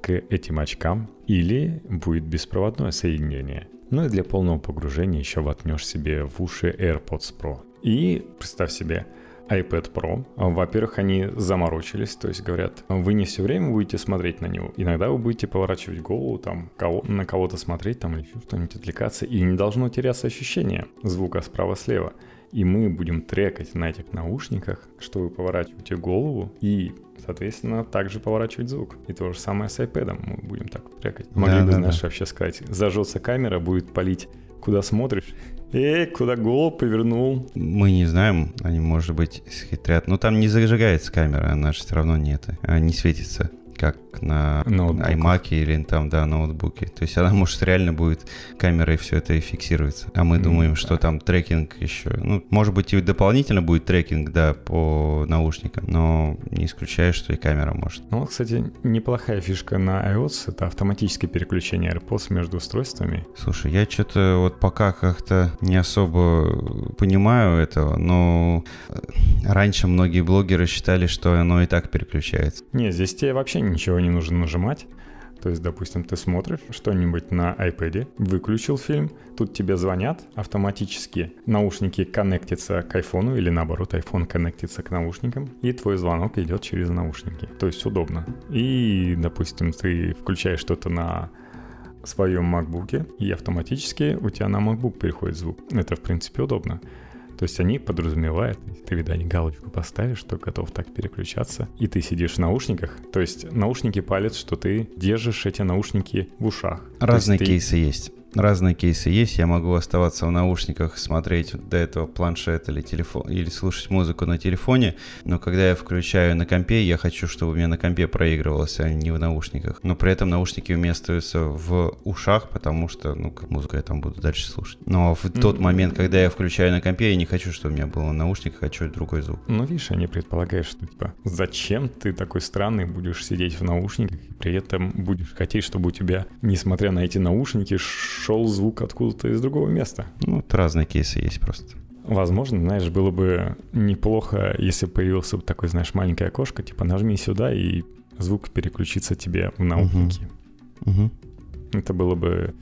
к этим очкам, или будет беспроводное соединение. Ну и для полного погружения еще воткнешь себе в уши AirPods Pro. И представь себе, iPad Pro. Во-первых, они заморочились, то есть говорят, вы не все время будете смотреть на него. Иногда вы будете поворачивать голову, там, кого, на кого-то смотреть, там, или что-нибудь отвлекаться, и не должно теряться ощущение звука справа-слева. И мы будем трекать на этих наушниках, что вы поворачиваете голову, и, соответственно, также поворачивать звук. И то же самое с iPad мы будем так трекать. Могли да, бы, да, знаешь, да. вообще сказать, зажжется камера, будет палить, куда смотришь, Эй, куда голову повернул? Мы не знаем, они, может быть, схитрят. Но там не зажигается камера, она же все равно нет, а не светится. как на Ноутбуках. iMac или там, да, ноутбуке. То есть она, может, реально будет камерой все это и фиксируется. А мы думаем, mm, что там трекинг еще... Ну, может быть, и дополнительно будет трекинг, да, по наушникам, но не исключаю, что и камера может. Ну, кстати, неплохая фишка на iOS — это автоматическое переключение AirPods между устройствами. Слушай, я что-то вот пока как-то не особо понимаю этого, но э, раньше многие блогеры считали, что оно и так переключается. Не, здесь тебе вообще ничего не нужно нажимать. То есть, допустим, ты смотришь что-нибудь на iPad, выключил фильм, тут тебе звонят автоматически, наушники коннектятся к айфону или наоборот, iPhone коннектится к наушникам, и твой звонок идет через наушники. То есть удобно. И, допустим, ты включаешь что-то на своем MacBook, и автоматически у тебя на MacBook переходит звук. Это, в принципе, удобно. То есть они подразумевают, ты, видать, галочку поставишь, что готов так переключаться, и ты сидишь в наушниках. То есть наушники палят, что ты держишь эти наушники в ушах. Разные есть кейсы ты... есть разные кейсы есть. Я могу оставаться в наушниках, смотреть до этого планшет или телефон, или слушать музыку на телефоне, но когда я включаю на компе, я хочу, чтобы у меня на компе проигрывалось, а не в наушниках. Но при этом наушники у меня остаются в ушах, потому что, ну, как музыку я там буду дальше слушать. Но в тот момент, когда я включаю на компе, я не хочу, чтобы у меня было в наушниках, хочу другой звук. Ну, видишь, они предполагают, что, типа, зачем ты такой странный будешь сидеть в наушниках, и при этом будешь хотеть, чтобы у тебя, несмотря на эти наушники, шел звук откуда-то из другого места. Ну, вот разные кейсы есть просто. Возможно, знаешь, было бы неплохо, если появился бы такой, знаешь, маленькое окошко, типа нажми сюда, и звук переключится тебе в наушники. Угу. Угу. Это было бы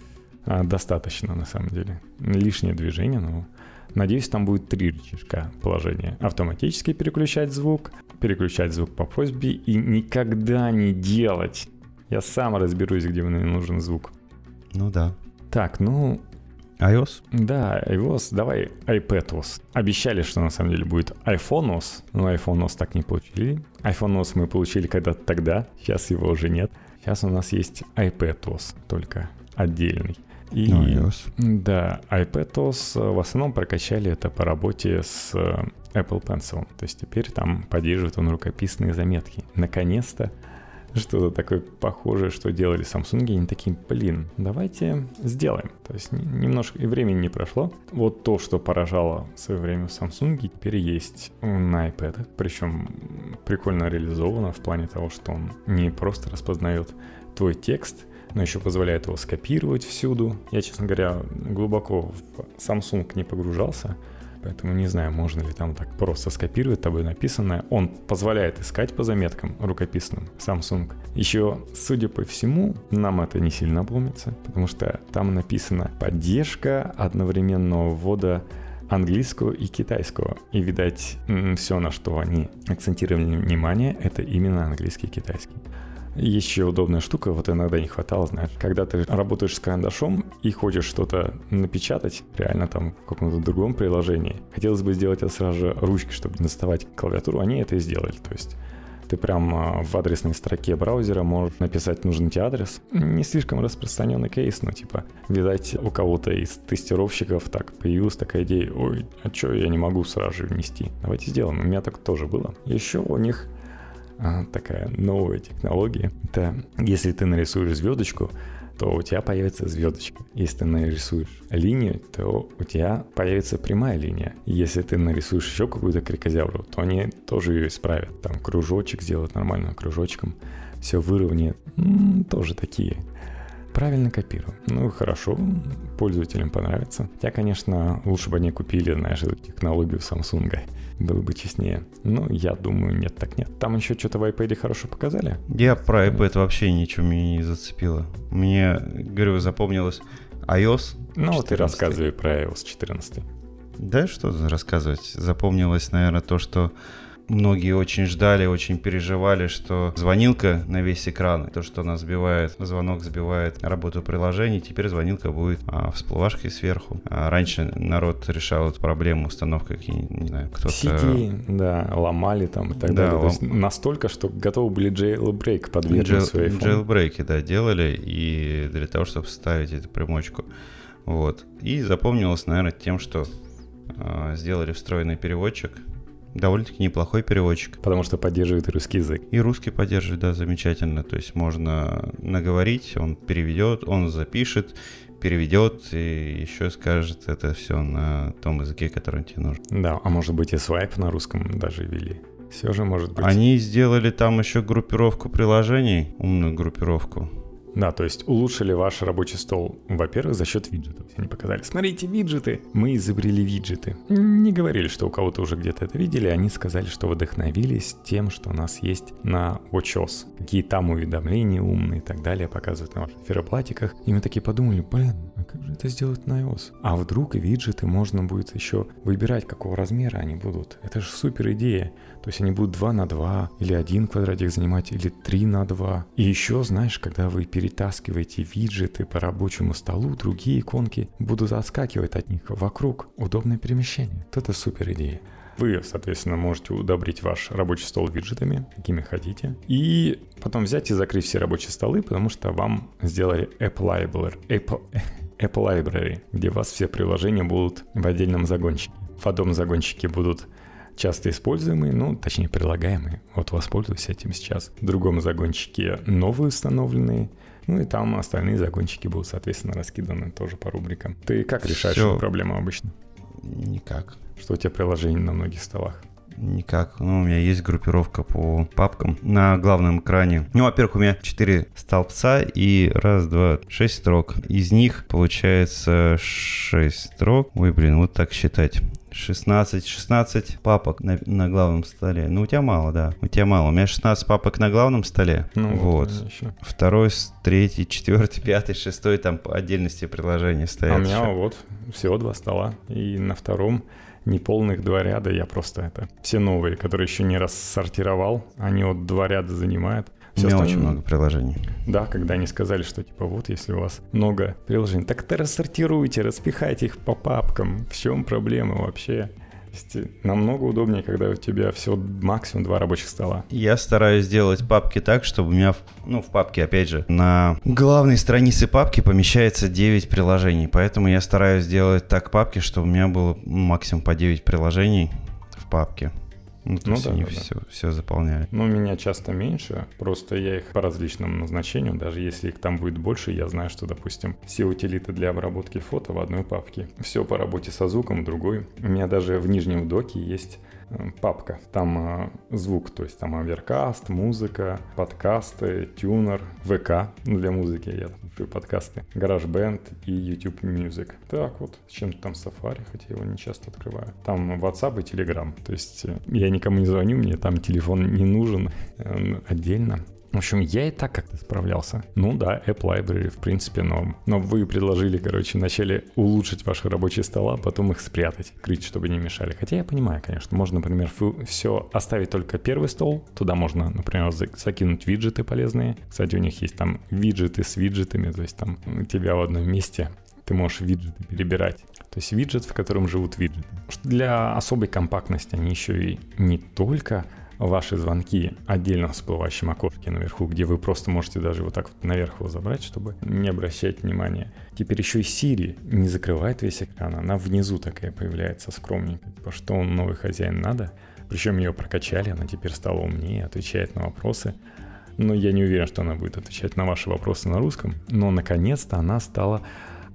а, достаточно, на самом деле. Лишнее движение, но... Надеюсь, там будет три рычажка положения. Автоматически переключать звук, переключать звук по просьбе и никогда не делать. Я сам разберусь, где мне нужен звук. Ну да. Так, ну... iOS? Да, iOS. Давай iPadOS. Обещали, что на самом деле будет iPhoneOS, но iPhoneOS так не получили. iPhoneOS мы получили когда-то тогда, сейчас его уже нет. Сейчас у нас есть iPadOS, только отдельный. И, ну, iOS. Да, iPadOS в основном прокачали это по работе с э, Apple Pencil. То есть теперь там поддерживает он рукописные заметки. Наконец-то что-то такое похожее, что делали Samsung, и они такие, блин, давайте сделаем. То есть немножко и времени не прошло. Вот то, что поражало в свое время в Samsung, теперь есть на iPad. Причем прикольно реализовано в плане того, что он не просто распознает твой текст, но еще позволяет его скопировать всюду. Я, честно говоря, глубоко в Samsung не погружался, Поэтому не знаю, можно ли там так просто скопировать тобой написанное. Он позволяет искать по заметкам рукописным Samsung. Еще, судя по всему, нам это не сильно обломится, потому что там написано поддержка одновременного ввода английского и китайского. И, видать, все, на что они акцентировали внимание, это именно английский и китайский. Еще удобная штука, вот иногда не хватало, знаешь, когда ты работаешь с карандашом и хочешь что-то напечатать, реально там в каком-то другом приложении, хотелось бы сделать это сразу же ручкой, чтобы не доставать клавиатуру, они это и сделали, то есть ты прям а, в адресной строке браузера можешь написать нужный тебе адрес. Не слишком распространенный кейс, но типа, видать, у кого-то из тестировщиков так появилась такая идея, ой, а что я не могу сразу же внести? Давайте сделаем. У меня так тоже было. Еще у них такая новая технология. Это если ты нарисуешь звездочку, то у тебя появится звездочка. Если ты нарисуешь линию, то у тебя появится прямая линия. Если ты нарисуешь еще какую-то крикозябру, то они тоже ее исправят. Там кружочек сделают нормально кружочком, все выровняют. М-м, тоже такие. Правильно копирую. Ну, хорошо, пользователям понравится. Я, конечно, лучше бы они купили, знаешь, эту технологию Samsung было бы честнее. Но я думаю, нет, так нет. Там еще что-то в iPad хорошо показали. Я про iPad вообще ничего меня не зацепило. Мне, говорю, запомнилось iOS. Ну, 14. ты рассказывай про iOS 14. Да, что рассказывать. Запомнилось, наверное, то, что Многие очень ждали, очень переживали, что звонилка на весь экран, то, что она сбивает, звонок сбивает работу приложений, теперь звонилка будет а, всплывашкой сверху. А раньше народ решал эту проблему установкой, не знаю, кто-то... Сети, да, ломали там и так да, далее. Лом... есть настолько, что готовы были jailbreak подвергнуть Jail, свой iPhone. Jailbreak, да, делали, и для того, чтобы вставить эту примочку. Вот. И запомнилось, наверное, тем, что э, сделали встроенный переводчик, довольно-таки неплохой переводчик. Потому что поддерживает русский язык. И русский поддерживает, да, замечательно. То есть можно наговорить, он переведет, он запишет, переведет и еще скажет это все на том языке, который тебе нужен. Да, а может быть и свайп на русском даже ввели. Все же может быть. Они сделали там еще группировку приложений, умную группировку. Да, то есть улучшили ваш рабочий стол, во-первых, за счет виджетов. Они показали, смотрите, виджеты. Мы изобрели виджеты. Не говорили, что у кого-то уже где-то это видели, они сказали, что вдохновились тем, что у нас есть на WatchOS. Какие там уведомления умные и так далее показывают на ваших ферроплатиках. И мы такие подумали, блин, а как же это сделать на iOS? А вдруг виджеты можно будет еще выбирать, какого размера они будут? Это же супер идея. То есть они будут 2 на 2, или один квадратик занимать, или 3 на 2. И еще, знаешь, когда вы перетаскиваете виджеты по рабочему столу, другие иконки будут отскакивать от них вокруг. Удобное перемещение. Вот это супер идея. Вы, соответственно, можете удобрить ваш рабочий стол виджетами, какими хотите. И потом взять и закрыть все рабочие столы, потому что вам сделали App Library, Apple, Apple Library, где у вас все приложения будут в отдельном загончике. В одном загончике будут часто используемые, ну, точнее, прилагаемые. Вот воспользуюсь этим сейчас. В другом загончике новые установленные, ну и там остальные загончики будут, соответственно, раскиданы тоже по рубрикам. Ты как решаешь Всё. эту проблему обычно? Никак. Что у тебя приложений на многих столах? Никак. Ну, у меня есть группировка по папкам на главном экране. Ну, во-первых, у меня 4 столбца и раз, два, 6 строк. Из них получается 6 строк. Ой, блин, вот так считать. 16, 16 папок на, на главном столе. Ну, у тебя мало, да. У тебя мало. У меня 16 папок на главном столе. Ну, вот. еще. Второй, третий, четвертый, пятый, шестой, там по отдельности приложения стоят. А у меня еще. вот всего два стола. И на втором неполных два ряда я просто это... Все новые, которые еще не рассортировал, они вот два ряда занимают. У Все меня остальное- очень много приложений. Да, когда они сказали, что типа вот, если у вас много приложений, так то рассортируйте, распихайте их по папкам. В чем проблема вообще? Намного удобнее, когда у тебя всего максимум два рабочих стола. Я стараюсь сделать папки так, чтобы у меня, в- ну, в папке, опять же, на главной странице папки помещается 9 приложений. Поэтому я стараюсь сделать так папки, чтобы у меня было максимум по 9 приложений в папке. Ну, то Ну есть да, они да, да. все, все заполняли. Но у меня часто меньше, просто я их по различному назначению, даже если их там будет больше, я знаю, что, допустим, все утилиты для обработки фото в одной папке, все по работе со звуком в другой. У меня даже в нижнем доке есть папка, там э, звук, то есть там оверкаст, музыка, подкасты, тюнер, ВК для музыки, я слушаю подкасты, GarageBand и YouTube Music. Так вот, с чем-то там Safari, хотя его не часто открываю. Там WhatsApp и Telegram, то есть э, я никому не звоню, мне там телефон не нужен э, отдельно. В общем, я и так как-то справлялся. Ну да, App Library, в принципе, норм. Но вы предложили, короче, вначале улучшить ваши рабочие стола, потом их спрятать, крыть, чтобы не мешали. Хотя я понимаю, конечно, можно, например, все оставить только первый стол. Туда можно, например, за- закинуть виджеты полезные. Кстати, у них есть там виджеты с виджетами, то есть там у тебя в одном месте ты можешь виджеты перебирать. То есть виджет, в котором живут виджеты. Для особой компактности они еще и не только ваши звонки отдельно в всплывающем окошке наверху, где вы просто можете даже вот так вот наверх его забрать, чтобы не обращать внимания. Теперь еще и Siri не закрывает весь экран, она внизу такая появляется скромненькая. Типа, что он новый хозяин надо? Причем ее прокачали, она теперь стала умнее, отвечает на вопросы. Но я не уверен, что она будет отвечать на ваши вопросы на русском. Но наконец-то она стала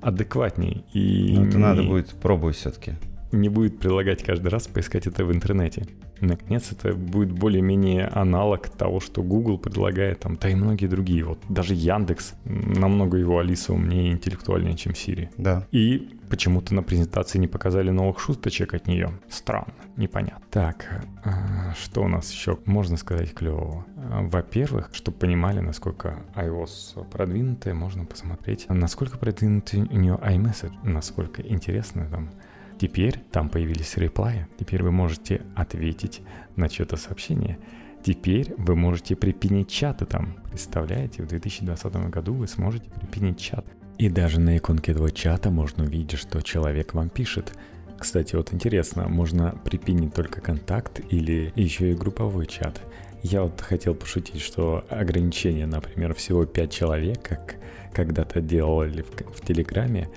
адекватней. И Ну, это надо не- будет пробовать все-таки. не будет предлагать каждый раз поискать это в интернете. Наконец, это будет более-менее аналог того, что Google предлагает, там, да и многие другие. Вот даже Яндекс, намного его Алиса умнее и интеллектуальнее, чем Siri. Да. И почему-то на презентации не показали новых шуточек от нее. Странно, непонятно. Так, а, что у нас еще можно сказать клевого? А, Во-первых, чтобы понимали, насколько iOS продвинутая, можно посмотреть, насколько продвинутый у нее iMessage, насколько интересно там Теперь там появились реплаи. Теперь вы можете ответить на чье-то сообщение. Теперь вы можете припинить чаты там. Представляете, в 2020 году вы сможете припинить чат. И даже на иконке этого чата можно увидеть, что человек вам пишет. Кстати, вот интересно, можно припинить только контакт или еще и групповой чат. Я вот хотел пошутить, что ограничение, например, всего 5 человек, как когда-то делали в, в Телеграме,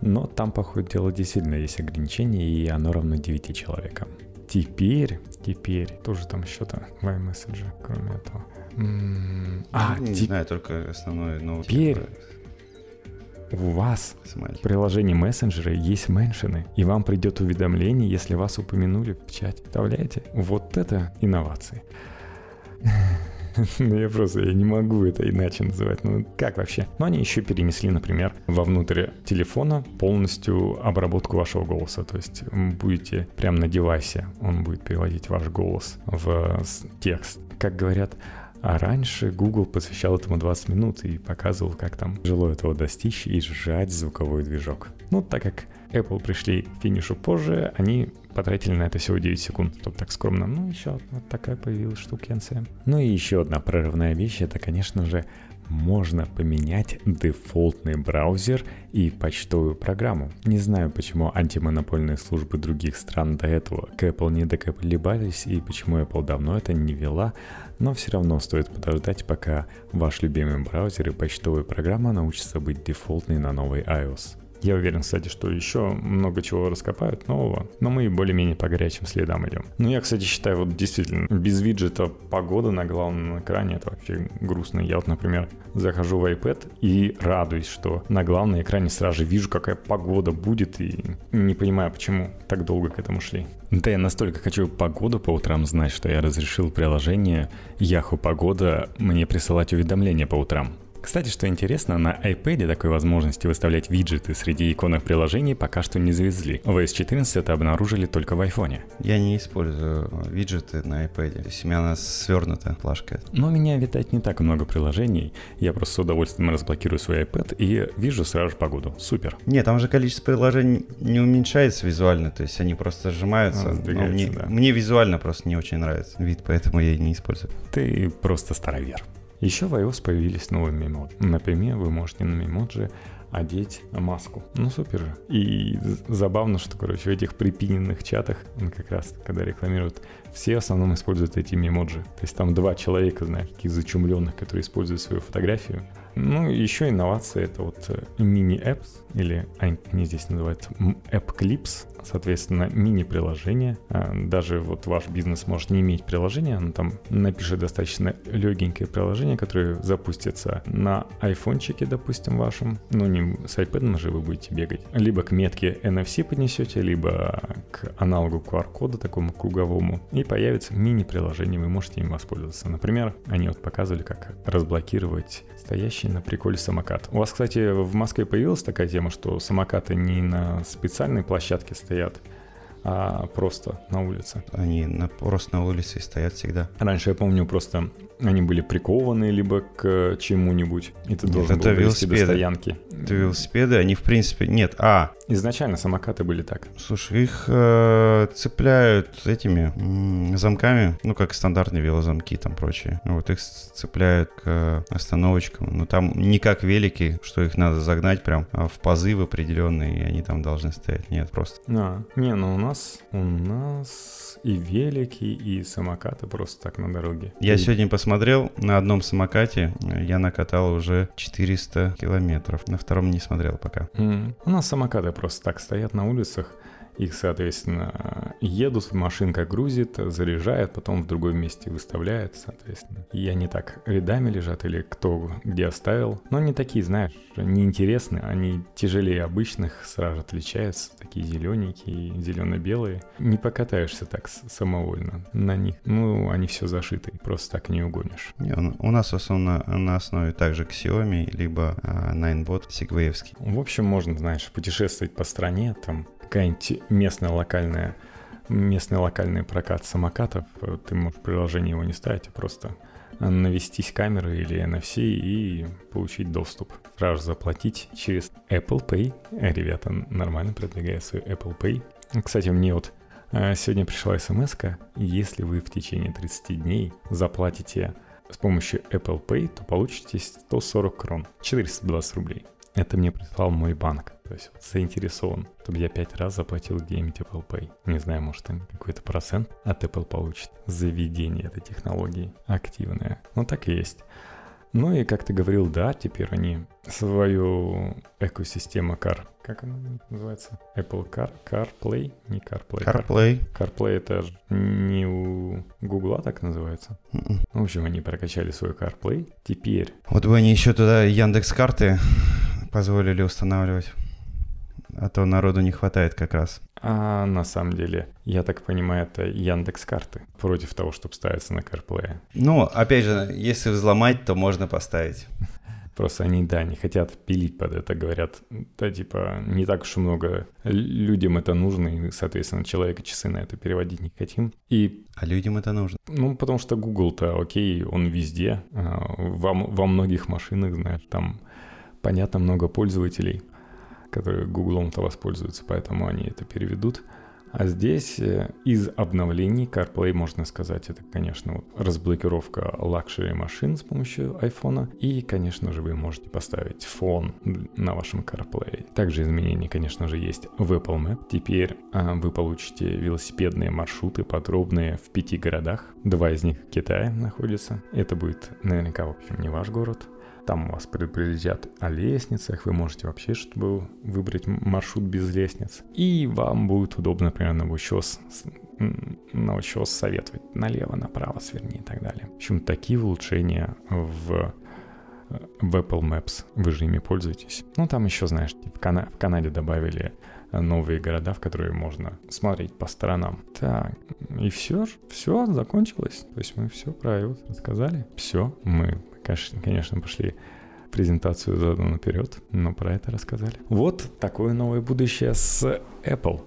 но там, по ходу дела, действительно есть ограничение, и оно равно 9 человекам. теперь, теперь, тоже там еще-то в iMessage, кроме этого. А, не те... знаю, только основной ноут. Теперь у вас Смайль. в приложении мессенджера есть меншины, и вам придет уведомление, если вас упомянули в чате. Представляете? Вот это инновации. Ну, я просто я не могу это иначе называть. Ну, как вообще? Но они еще перенесли, например, вовнутрь телефона полностью обработку вашего голоса. То есть будете прямо на девайсе, он будет переводить ваш голос в текст. Как говорят, а раньше Google посвящал этому 20 минут и показывал, как там тяжело этого достичь и сжать звуковой движок. Ну, так как Apple пришли к финишу позже, они потратили на это всего 9 секунд, чтобы так скромно. Ну, еще вот такая появилась штукенция. Ну и еще одна прорывная вещь, это, конечно же, можно поменять дефолтный браузер и почтовую программу. Не знаю, почему антимонопольные службы других стран до этого к Apple не доколебались и почему Apple давно это не вела, но все равно стоит подождать, пока ваш любимый браузер и почтовая программа научатся быть дефолтной на новый iOS. Я уверен, кстати, что еще много чего раскопают нового, но мы более-менее по горячим следам идем. Ну, я, кстати, считаю, вот действительно, без виджета погода на главном экране, это вообще грустно. Я вот, например, захожу в iPad и радуюсь, что на главном экране сразу же вижу, какая погода будет, и не понимаю, почему так долго к этому шли. Да, я настолько хочу погоду по утрам знать, что я разрешил приложение Yahoo Погода мне присылать уведомления по утрам. Кстати, что интересно, на iPad такой возможности выставлять виджеты среди иконок приложений пока что не завезли. В OS 14 это обнаружили только в iPhone. Я не использую виджеты на iPad. То есть у меня она свернута плашка. Но у меня витает не так много приложений. Я просто с удовольствием разблокирую свой iPad и вижу сразу же погоду. Супер. Нет, там же количество приложений не уменьшается визуально, то есть они просто сжимаются. А, мне, да. мне визуально просто не очень нравится вид, поэтому я и не использую. Ты просто старовер. Еще в iOS появились новые мемоджи. Например, вы можете на мемоджи одеть маску. Ну, супер же. И забавно, что, короче, в этих припиненных чатах, как раз, когда рекламируют, все в основном используют эти мемоджи. То есть там два человека, знаешь, таких зачумленных, которые используют свою фотографию. Ну, еще инновация — это вот э, мини-apps, или они здесь называют App Clips соответственно, мини-приложение. А, даже вот ваш бизнес может не иметь приложения, но там напишет достаточно легенькое приложение, которое запустится на айфончике, допустим, вашем. Ну, не с iPad же вы будете бегать. Либо к метке NFC поднесете, либо к аналогу QR-кода, такому круговому, и появится мини-приложение, вы можете им воспользоваться. Например, они вот показывали, как разблокировать стоящий на приколе самокат. У вас, кстати, в Москве появилась такая тема, что самокаты не на специальной площадке стоят, а просто на улице. Они на, просто на улице стоят всегда. Раньше я помню просто они были прикованы либо к чему-нибудь, и ты должен это был велосипеды. до стоянки. Это велосипеды, они в принципе... Нет, а... Изначально самокаты были так. Слушай, их э, цепляют этими м- замками, ну, как стандартные велозамки там прочие. Вот их цепляют к остановочкам. Но там не как велики, что их надо загнать прям а в позывы определенные, и они там должны стоять. Нет, просто. А, не, ну у нас... У нас и велики, и самокаты просто так на дороге. Я и... сегодня посмотрел, на одном самокате я накатал уже 400 километров. На втором не смотрел пока. Mm. У нас самокаты просто так стоят на улицах. Их, соответственно, едут, машинка грузит, заряжает, потом в другом месте выставляет, соответственно. И они так рядами лежат или кто где оставил. Но они такие, знаешь, неинтересные, они тяжелее обычных, сразу отличаются, такие зелененькие, зелено-белые. Не покатаешься так самовольно на них. Ну, они все зашиты, просто так не угонишь. Не, у нас в основном на, основе также Xiaomi, либо а, Ninebot Segwayевский. В общем, можно, знаешь, путешествовать по стране, там какая-нибудь местная локальная местный локальный прокат самокатов, ты можешь приложение его не ставить, а просто навестись камеры или NFC и получить доступ. Сразу заплатить через Apple Pay. Ребята нормально продвигают свой Apple Pay. Кстати, мне вот э, сегодня пришла смс -ка. Если вы в течение 30 дней заплатите с помощью Apple Pay, то получите 140 крон, 420 рублей. Это мне прислал мой банк. То есть вот заинтересован, чтобы я пять раз заплатил где-нибудь Apple Pay. Не знаю, может он какой-то процент от Apple получит за введение этой технологии активная. Ну так и есть. Ну и, как ты говорил, да, теперь они свою экосистему Car, как она называется? Apple Car, CarPlay, не CarPlay. CarPlay. CarPlay это не у Гугла так называется. М-м. В общем, они прокачали свой CarPlay. Теперь Вот бы они еще туда Яндекс карты позволили устанавливать. А то народу не хватает как раз. А на самом деле, я так понимаю, это Яндекс карты против того, чтобы ставиться на CarPlay. Ну, опять же, если взломать, то можно поставить. Просто они, да, не хотят пилить под это, говорят, да, типа, не так уж и много людям это нужно, и, соответственно, человека часы на это переводить не хотим. И, А людям это нужно. ну, потому что Google-то, окей, он везде, а, во, во многих машинах, знаешь, там, понятно, много пользователей, которые Гуглом-то воспользуются, поэтому они это переведут. А здесь э, из обновлений CarPlay, можно сказать, это, конечно, вот разблокировка luxury машин с помощью айфона. И, конечно же, вы можете поставить фон на вашем CarPlay. Также изменения, конечно же, есть в Apple Maps. Теперь а, вы получите велосипедные маршруты подробные в пяти городах. Два из них в Китае находятся. Это будет наверняка, в общем, не ваш город. Там вас предупредят о лестницах, вы можете вообще, чтобы выбрать маршрут без лестниц. И вам будет удобно, например, на учес, на учес советовать налево, направо, сверни и так далее. В общем, такие улучшения в в Apple Maps вы же ими пользуетесь. Ну, там еще, знаешь, типа, в, Кана- в Канаде добавили новые города, в которые можно смотреть по сторонам. Так, и все, все закончилось. То есть мы все про iOS рассказали. Все, мы, конечно, пошли презентацию заодно наперед, но про это рассказали. Вот такое новое будущее с Apple.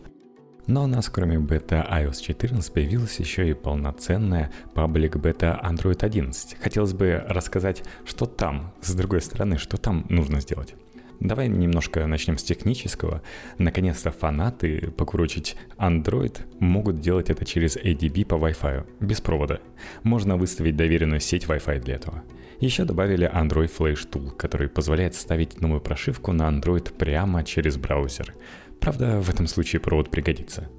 Но у нас кроме бета iOS 14 появилась еще и полноценная паблик бета Android 11. Хотелось бы рассказать, что там, с другой стороны, что там нужно сделать. Давай немножко начнем с технического. Наконец-то фанаты покурочить Android могут делать это через ADB по Wi-Fi, без провода. Можно выставить доверенную сеть Wi-Fi для этого. Еще добавили Android Flash Tool, который позволяет ставить новую прошивку на Android прямо через браузер. Правда, в этом случае провод пригодится.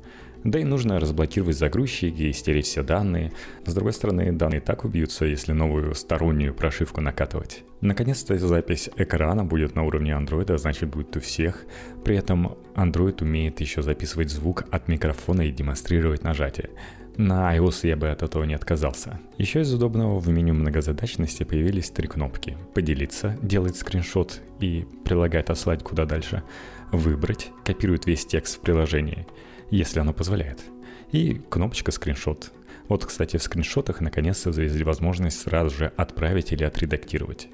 Да и нужно разблокировать загрузчики и стереть все данные. С другой стороны, данные так убьются, если новую стороннюю прошивку накатывать. Наконец-то запись экрана будет на уровне Android, а значит будет у всех. При этом Android умеет еще записывать звук от микрофона и демонстрировать нажатие. На iOS я бы от этого не отказался. Еще из удобного в меню многозадачности появились три кнопки. Поделиться, делать скриншот и прилагать отслать куда дальше. Выбрать, копирует весь текст в приложении, если оно позволяет. И кнопочка скриншот. Вот, кстати, в скриншотах наконец-то завезли возможность сразу же отправить или отредактировать.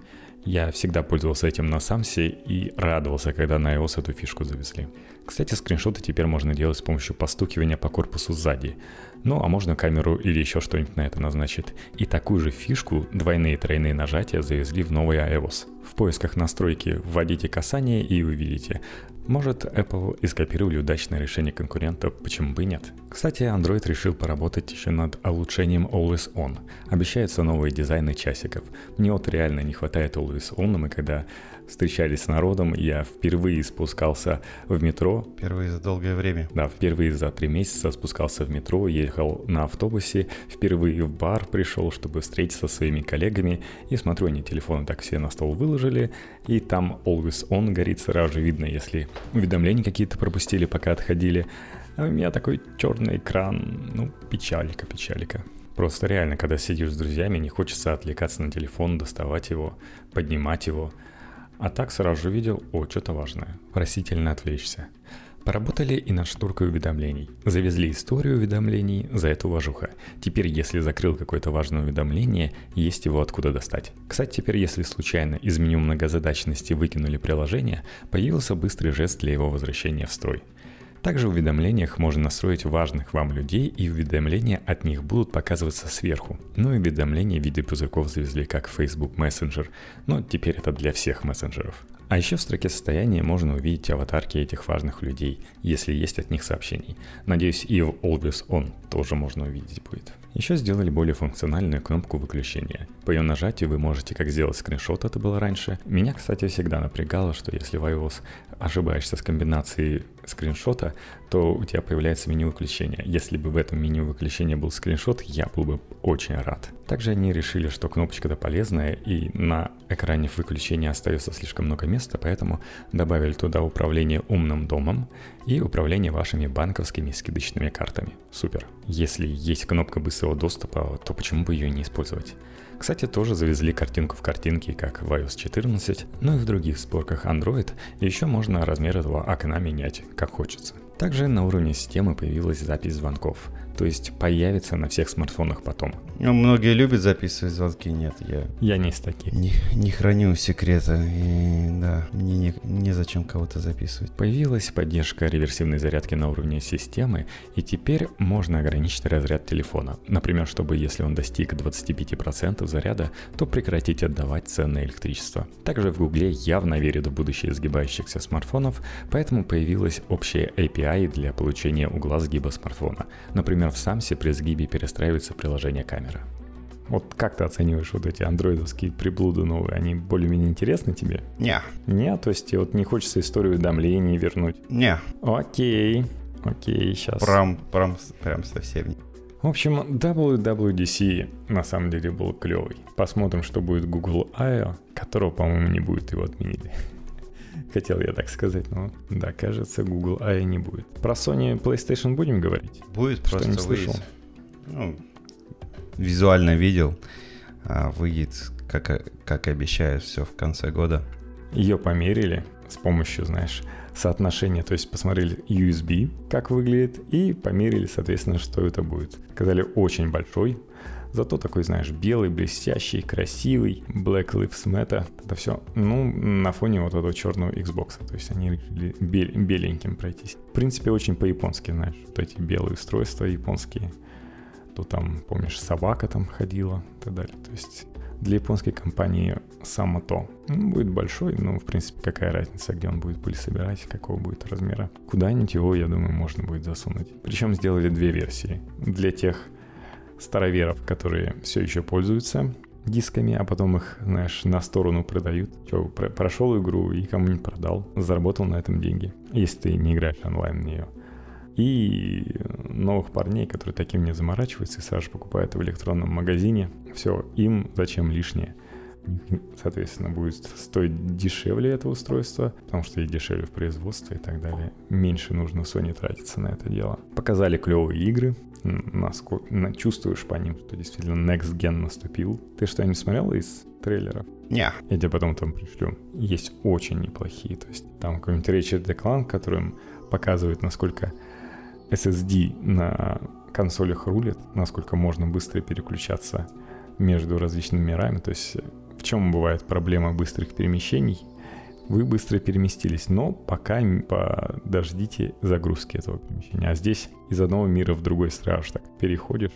Я всегда пользовался этим на Самсе и радовался, когда на iOS эту фишку завезли. Кстати, скриншоты теперь можно делать с помощью постукивания по корпусу сзади. Ну, а можно камеру или еще что-нибудь на это назначить. И такую же фишку, двойные и тройные нажатия, завезли в новый iOS. В поисках настройки вводите касание и увидите. Может, Apple и скопировали удачное решение конкурента, почему бы и нет. Кстати, Android решил поработать еще над улучшением Always On. Обещаются новые дизайны часиков. Мне вот реально не хватает Always On, мы когда встречались с народом, я впервые спускался в метро. Впервые за долгое время. Да, впервые за три месяца спускался в метро, ехал на автобусе, впервые в бар пришел, чтобы встретиться со своими коллегами, и смотрю, они телефоны так все на стол выложили, и там Always On горит сразу же видно, если уведомления какие-то пропустили, пока отходили. А у меня такой черный экран, ну, печалька, печалька. Просто реально, когда сидишь с друзьями, не хочется отвлекаться на телефон, доставать его, поднимать его. А так сразу же видел, о, что-то важное. Просительно отвлечься. Поработали и над шторкой уведомлений. Завезли историю уведомлений, за это уважуха. Теперь, если закрыл какое-то важное уведомление, есть его откуда достать. Кстати, теперь, если случайно из меню многозадачности выкинули приложение, появился быстрый жест для его возвращения в строй. Также в уведомлениях можно настроить важных вам людей, и уведомления от них будут показываться сверху. Ну и уведомления в виде пузырьков завезли как Facebook Messenger, но теперь это для всех мессенджеров. А еще в строке состояния можно увидеть аватарки этих важных людей, если есть от них сообщений. Надеюсь, и в Always On тоже можно увидеть будет. Еще сделали более функциональную кнопку выключения. По ее нажатию вы можете как сделать скриншот, это было раньше. Меня, кстати, всегда напрягало, что если в iOS ошибаешься с комбинацией скриншота, то у тебя появляется меню выключения. Если бы в этом меню выключения был скриншот, я был бы очень рад. Также они решили, что кнопочка-то полезная, и на экране выключения остается слишком много места, поэтому добавили туда управление умным домом и управление вашими банковскими скидочными картами. Супер. Если есть кнопка быстрого доступа, то почему бы ее не использовать? Кстати, тоже завезли картинку в картинке, как в iOS 14, но и в других сборках Android еще можно размер этого окна менять, как хочется. Также на уровне системы появилась запись звонков то есть появится на всех смартфонах потом. Ну, многие любят записывать звонки, нет, я... Я не из таких. Не, не храню секрета, и да, мне не, незачем кого-то записывать. Появилась поддержка реверсивной зарядки на уровне системы, и теперь можно ограничить разряд телефона. Например, чтобы если он достиг 25% заряда, то прекратить отдавать ценное электричество. Также в Гугле явно верят в будущее сгибающихся смартфонов, поэтому появилась общая API для получения угла сгиба смартфона. Например, в Самсе при сгибе перестраивается приложение камера. Вот как ты оцениваешь вот эти андроидовские приблуды новые? Они более-менее интересны тебе? Не. Не, то есть вот не хочется историю уведомлений вернуть? Не. Окей, окей, сейчас. Прям, прям, прям совсем. В общем, WWDC на самом деле был клевый. Посмотрим, что будет Google I.O., которого, по-моему, не будет, его отменили. Хотел я так сказать, но да, кажется, Google AI не будет. Про Sony PlayStation будем говорить? Будет, Что просто слышал. Ну, визуально видел. А выйдет, как, как обещают, все в конце года. Ее померили с помощью, знаешь, соотношения, то есть посмотрели USB, как выглядит, и померили, соответственно, что это будет. Сказали, очень большой, Зато такой, знаешь, белый, блестящий, красивый, Black Lives Matter. Это все, ну, на фоне вот этого черного Xbox. То есть они решили бел- беленьким пройтись. В принципе, очень по-японски, знаешь, вот эти белые устройства японские. То там, помнишь, собака там ходила и так далее. То есть для японской компании само то. Он будет большой, но, в принципе, какая разница, где он будет пыль собирать, какого будет размера. Куда-нибудь его, я думаю, можно будет засунуть. Причем сделали две версии. Для тех староверов, которые все еще пользуются дисками, а потом их, знаешь, на сторону продают. Че, про- прошел игру и кому-нибудь продал, заработал на этом деньги, если ты не играешь онлайн в нее. И новых парней, которые таким не заморачиваются и сразу же покупают в электронном магазине. Все, им зачем лишнее соответственно, будет стоить дешевле это устройство, потому что и дешевле в производстве и так далее. Меньше нужно Sony тратиться на это дело. Показали клевые игры, насколько, чувствуешь по ним, что действительно Next Gen наступил. Ты что-нибудь смотрел из трейлеров? Не. Я тебе потом там пришлю. Есть очень неплохие. То есть там какой-нибудь Richard Declan, которым показывает, насколько SSD на консолях рулит, насколько можно быстро переключаться между различными мирами. То есть в чем бывает проблема быстрых перемещений? Вы быстро переместились, но пока подождите загрузки этого перемещения. А здесь из одного мира в другой сразу так переходишь.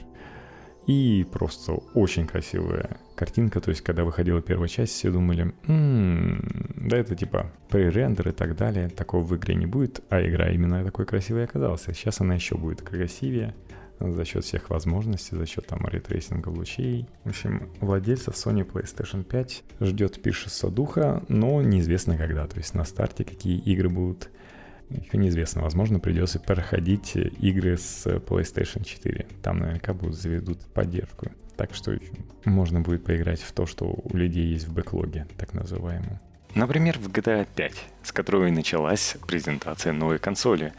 И просто очень красивая картинка. То есть, когда выходила первая часть, все думали, м-м, да это типа пререндер и так далее. Такого в игре не будет. А игра именно такой красивой оказалась. Сейчас она еще будет красивее за счет всех возможностей, за счет там ray tracing а лучей. В общем, владельцев Sony PlayStation 5 ждет пиршество духа, но неизвестно когда. То есть на старте какие игры будут, еще неизвестно. Возможно, придется проходить игры с PlayStation 4. Там наверняка будут заведут поддержку. Так что можно будет поиграть в то, что у людей есть в бэклоге, так называемом. Например, в GTA 5, с которой началась презентация новой консоли.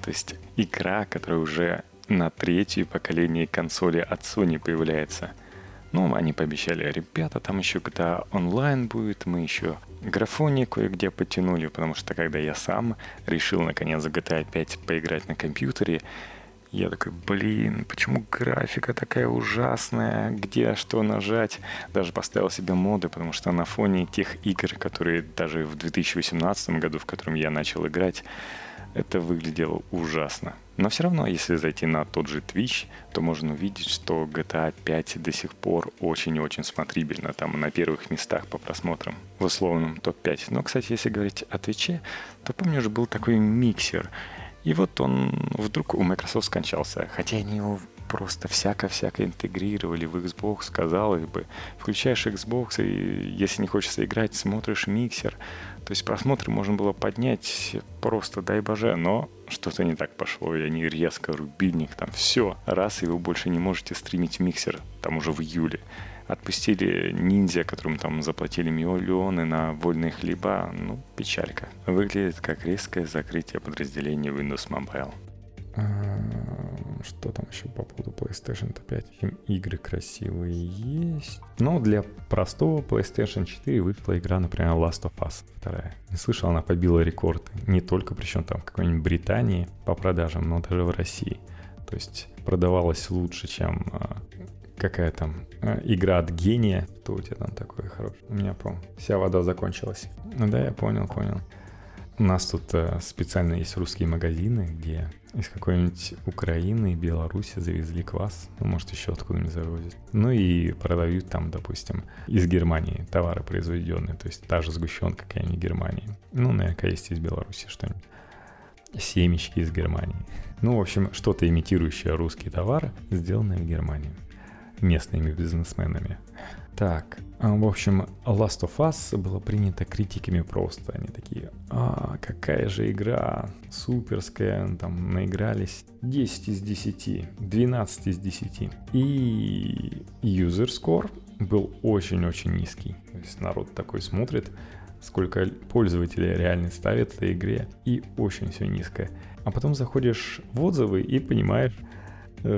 То есть игра, которая уже на третье поколение консоли от Sony появляется. Ну, они пообещали, ребята, там еще GTA онлайн будет, мы еще графони кое-где потянули, потому что когда я сам решил наконец GTA 5 поиграть на компьютере, я такой, блин, почему графика такая ужасная, где что нажать? Даже поставил себе моды, потому что на фоне тех игр, которые даже в 2018 году, в котором я начал играть, это выглядело ужасно. Но все равно, если зайти на тот же Twitch, то можно увидеть, что GTA 5 до сих пор очень и очень смотрибельно, там на первых местах по просмотрам в условном топ-5. Но, кстати, если говорить о Твиче, то помню, уже был такой миксер, и вот он вдруг у Microsoft скончался, хотя они его просто всяко-всяко интегрировали в Xbox, казалось бы. Включаешь Xbox, и если не хочется играть, смотришь миксер. То есть просмотры можно было поднять просто, дай боже, но что-то не так пошло, и они резко рубильник, там все, раз, и вы больше не можете стримить миксер, там уже в июле. Отпустили ниндзя, которым там заплатили миллионы на вольные хлеба, ну, печалька. Выглядит как резкое закрытие подразделения Windows Mobile. А, что там еще по поводу PlayStation 5? Игры красивые есть. Но для простого PlayStation 4 вышла игра, например, Last of Us 2. Не слышал, она побила рекорды. Не только, причем там в какой-нибудь Британии по продажам, но даже в России. То есть продавалась лучше, чем а, какая там а, игра от гения. Что у тебя там такое хорошее? У меня, по вся вода закончилась. Ну да, я понял, понял. У нас тут э, специально есть русские магазины, где из какой-нибудь Украины Беларуси завезли квас, ну, может, еще откуда-нибудь завозят. Ну и продают там, допустим, из Германии товары произведенные, то есть та же сгущенка какая-нибудь Германии. Ну, наверняка есть из Беларуси что-нибудь. Семечки из Германии. Ну, в общем, что-то имитирующее русские товары, сделанное в Германии местными бизнесменами. Так, а, в общем, Last of Us было принято критиками просто. Они такие, а, какая же игра, суперская, там, наигрались 10 из 10, 12 из 10. И user score был очень-очень низкий. То есть народ такой смотрит, сколько пользователей реально ставят этой игре, и очень все низкое. А потом заходишь в отзывы и понимаешь,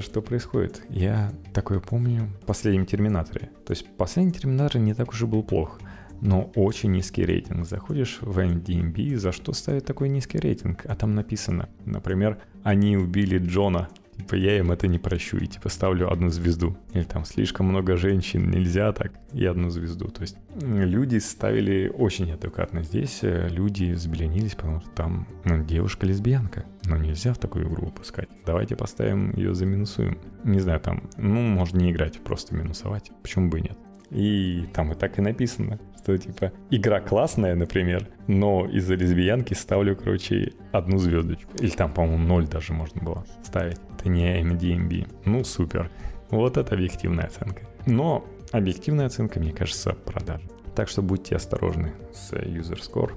что происходит. Я такое помню в последнем Терминаторе. То есть последний Терминатор не так уж и был плох, но очень низкий рейтинг. Заходишь в MDMB, за что ставят такой низкий рейтинг? А там написано, например, они убили Джона Типа я им это не прощу и типа ставлю одну звезду. Или там слишком много женщин, нельзя так, и одну звезду. То есть люди ставили очень адекватно. Здесь э, люди взбеленились, потому что там ну, девушка-лесбиянка. Но нельзя в такую игру выпускать. Давайте поставим ее заминусуем. Не знаю, там, ну, можно не играть, просто минусовать. Почему бы и нет? И там и так и написано, что типа игра классная, например, но из-за лесбиянки ставлю, короче, одну звездочку. Или там, по-моему, ноль даже можно было ставить. Это не MDMB. Ну, супер. Вот это объективная оценка. Но объективная оценка, мне кажется, продаж. Так что будьте осторожны с user score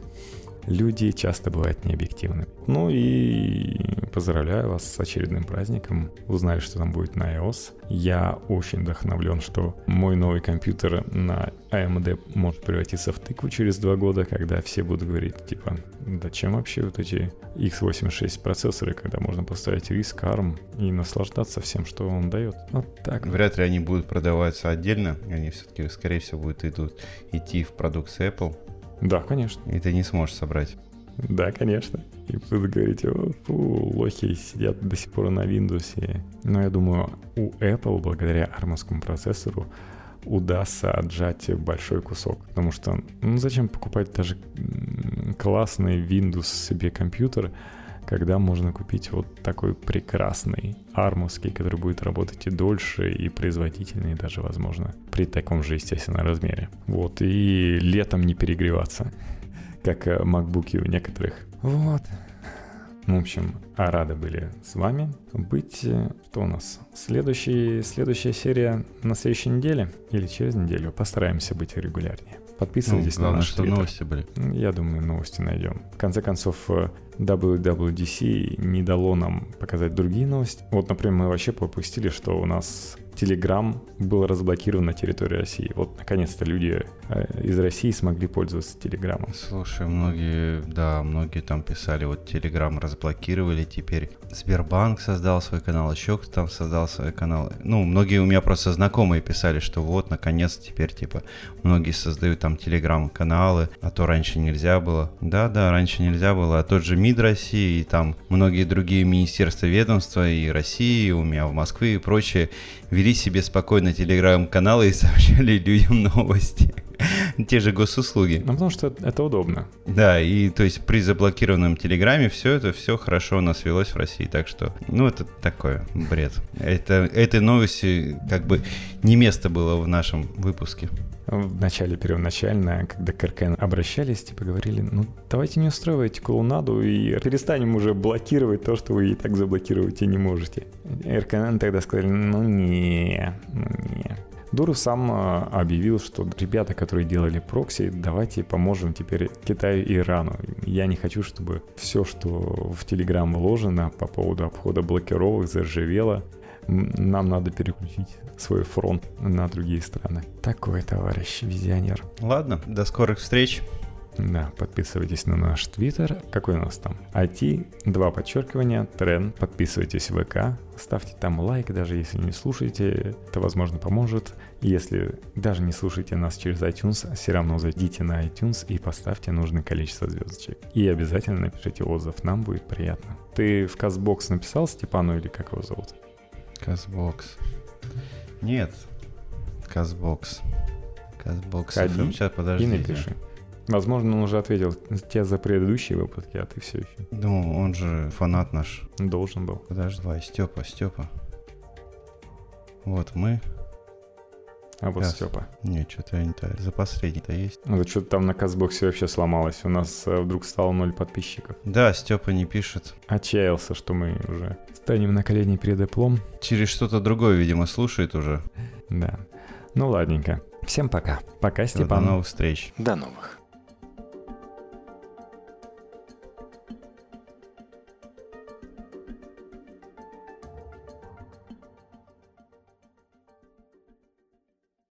люди часто бывают необъективны. Ну и поздравляю вас с очередным праздником. Узнали, что там будет на iOS. Я очень вдохновлен, что мой новый компьютер на AMD может превратиться в тыкву через два года, когда все будут говорить, типа, да чем вообще вот эти x86 процессоры, когда можно поставить RISC, ARM и наслаждаться всем, что он дает. Вот так. Вряд ли они будут продаваться отдельно. Они все-таки, скорее всего, будут идут, идти в продукцию Apple да, конечно. И ты не сможешь собрать. Да, конечно. И будут говорить, о, фу, лохи сидят до сих пор на Windows. Но я думаю, у Apple, благодаря армовскому процессору, удастся отжать большой кусок. Потому что, ну зачем покупать даже классный Windows себе компьютер, когда можно купить вот такой прекрасный армовский, который будет работать и дольше, и производительнее даже, возможно, при таком же, естественно, размере. Вот, и летом не перегреваться, как э, макбуки у некоторых. Вот. В общем, рады были с вами быть. Что у нас? Следующий, следующая серия на следующей неделе или через неделю. Постараемся быть регулярнее. Подписывайтесь ну, главное, на наш что Twitter. новости были. Я думаю, новости найдем. В конце концов, э, WWDC не дало нам показать другие новости. Вот, например, мы вообще пропустили, что у нас Telegram был разблокирован на территории России. Вот, наконец-то люди э, из России смогли пользоваться Телеграмом. Слушай, многие, да, многие там писали, вот Телеграм разблокировали, теперь Сбербанк создал свой канал, еще кто там создал свой канал. Ну, многие у меня просто знакомые писали, что вот, наконец, теперь, типа, многие создают там Телеграм-каналы, а то раньше нельзя было. Да-да, раньше нельзя было, а тот же МИД России и там многие другие министерства, ведомства и России, у меня в Москве и прочее, вели себе спокойно телеграм-каналы и сообщали людям новости. Те же госуслуги. Ну, потому что это удобно. Да, и то есть при заблокированном телеграме все это все хорошо у нас велось в России. Так что, ну, это такое бред. Это, этой новости как бы не место было в нашем выпуске. В начале первоначально, когда к РКН обращались, типа говорили, ну давайте не устраивайте клоунаду и перестанем уже блокировать то, что вы и так заблокировать и не можете. РКН тогда сказали, ну не, ну не. Дуров сам э, объявил, что ребята, которые делали прокси, давайте поможем теперь Китаю и Ирану. Я не хочу, чтобы все, что в Телеграм вложено по поводу обхода блокировок, заржавело. Нам надо переключить свой фронт на другие страны. Такой товарищ визионер. Ладно, до скорых встреч. Да, подписывайтесь на наш твиттер. Какой у нас там? IT, два подчеркивания, трен. Подписывайтесь в ВК, ставьте там лайк, даже если не слушаете, это, возможно, поможет. Если даже не слушаете нас через iTunes, все равно зайдите на iTunes и поставьте нужное количество звездочек. И обязательно напишите отзыв, нам будет приятно. Ты в Казбокс написал Степану или как его зовут? Казбокс. Нет, Казбокс. Казбокс. Сейчас, подожди. и напиши. Возможно, он уже ответил тебе за предыдущие выпуски, а ты все еще Ну, он же фанат наш. должен был. Подожди, давай, Степа, Степа. Вот мы. А вот Сейчас. Степа. Не, что-то не так. За последний-то есть. Ну, что-то там на Казбоксе вообще сломалось. У нас э, вдруг стало ноль подписчиков. Да, Степа не пишет. Отчаялся, что мы уже станем на колени перед Эплом. Через что-то другое, видимо, слушает уже. Да. Ну, ладненько. Всем пока. Пока, Всё, До Степан. новых встреч. До новых.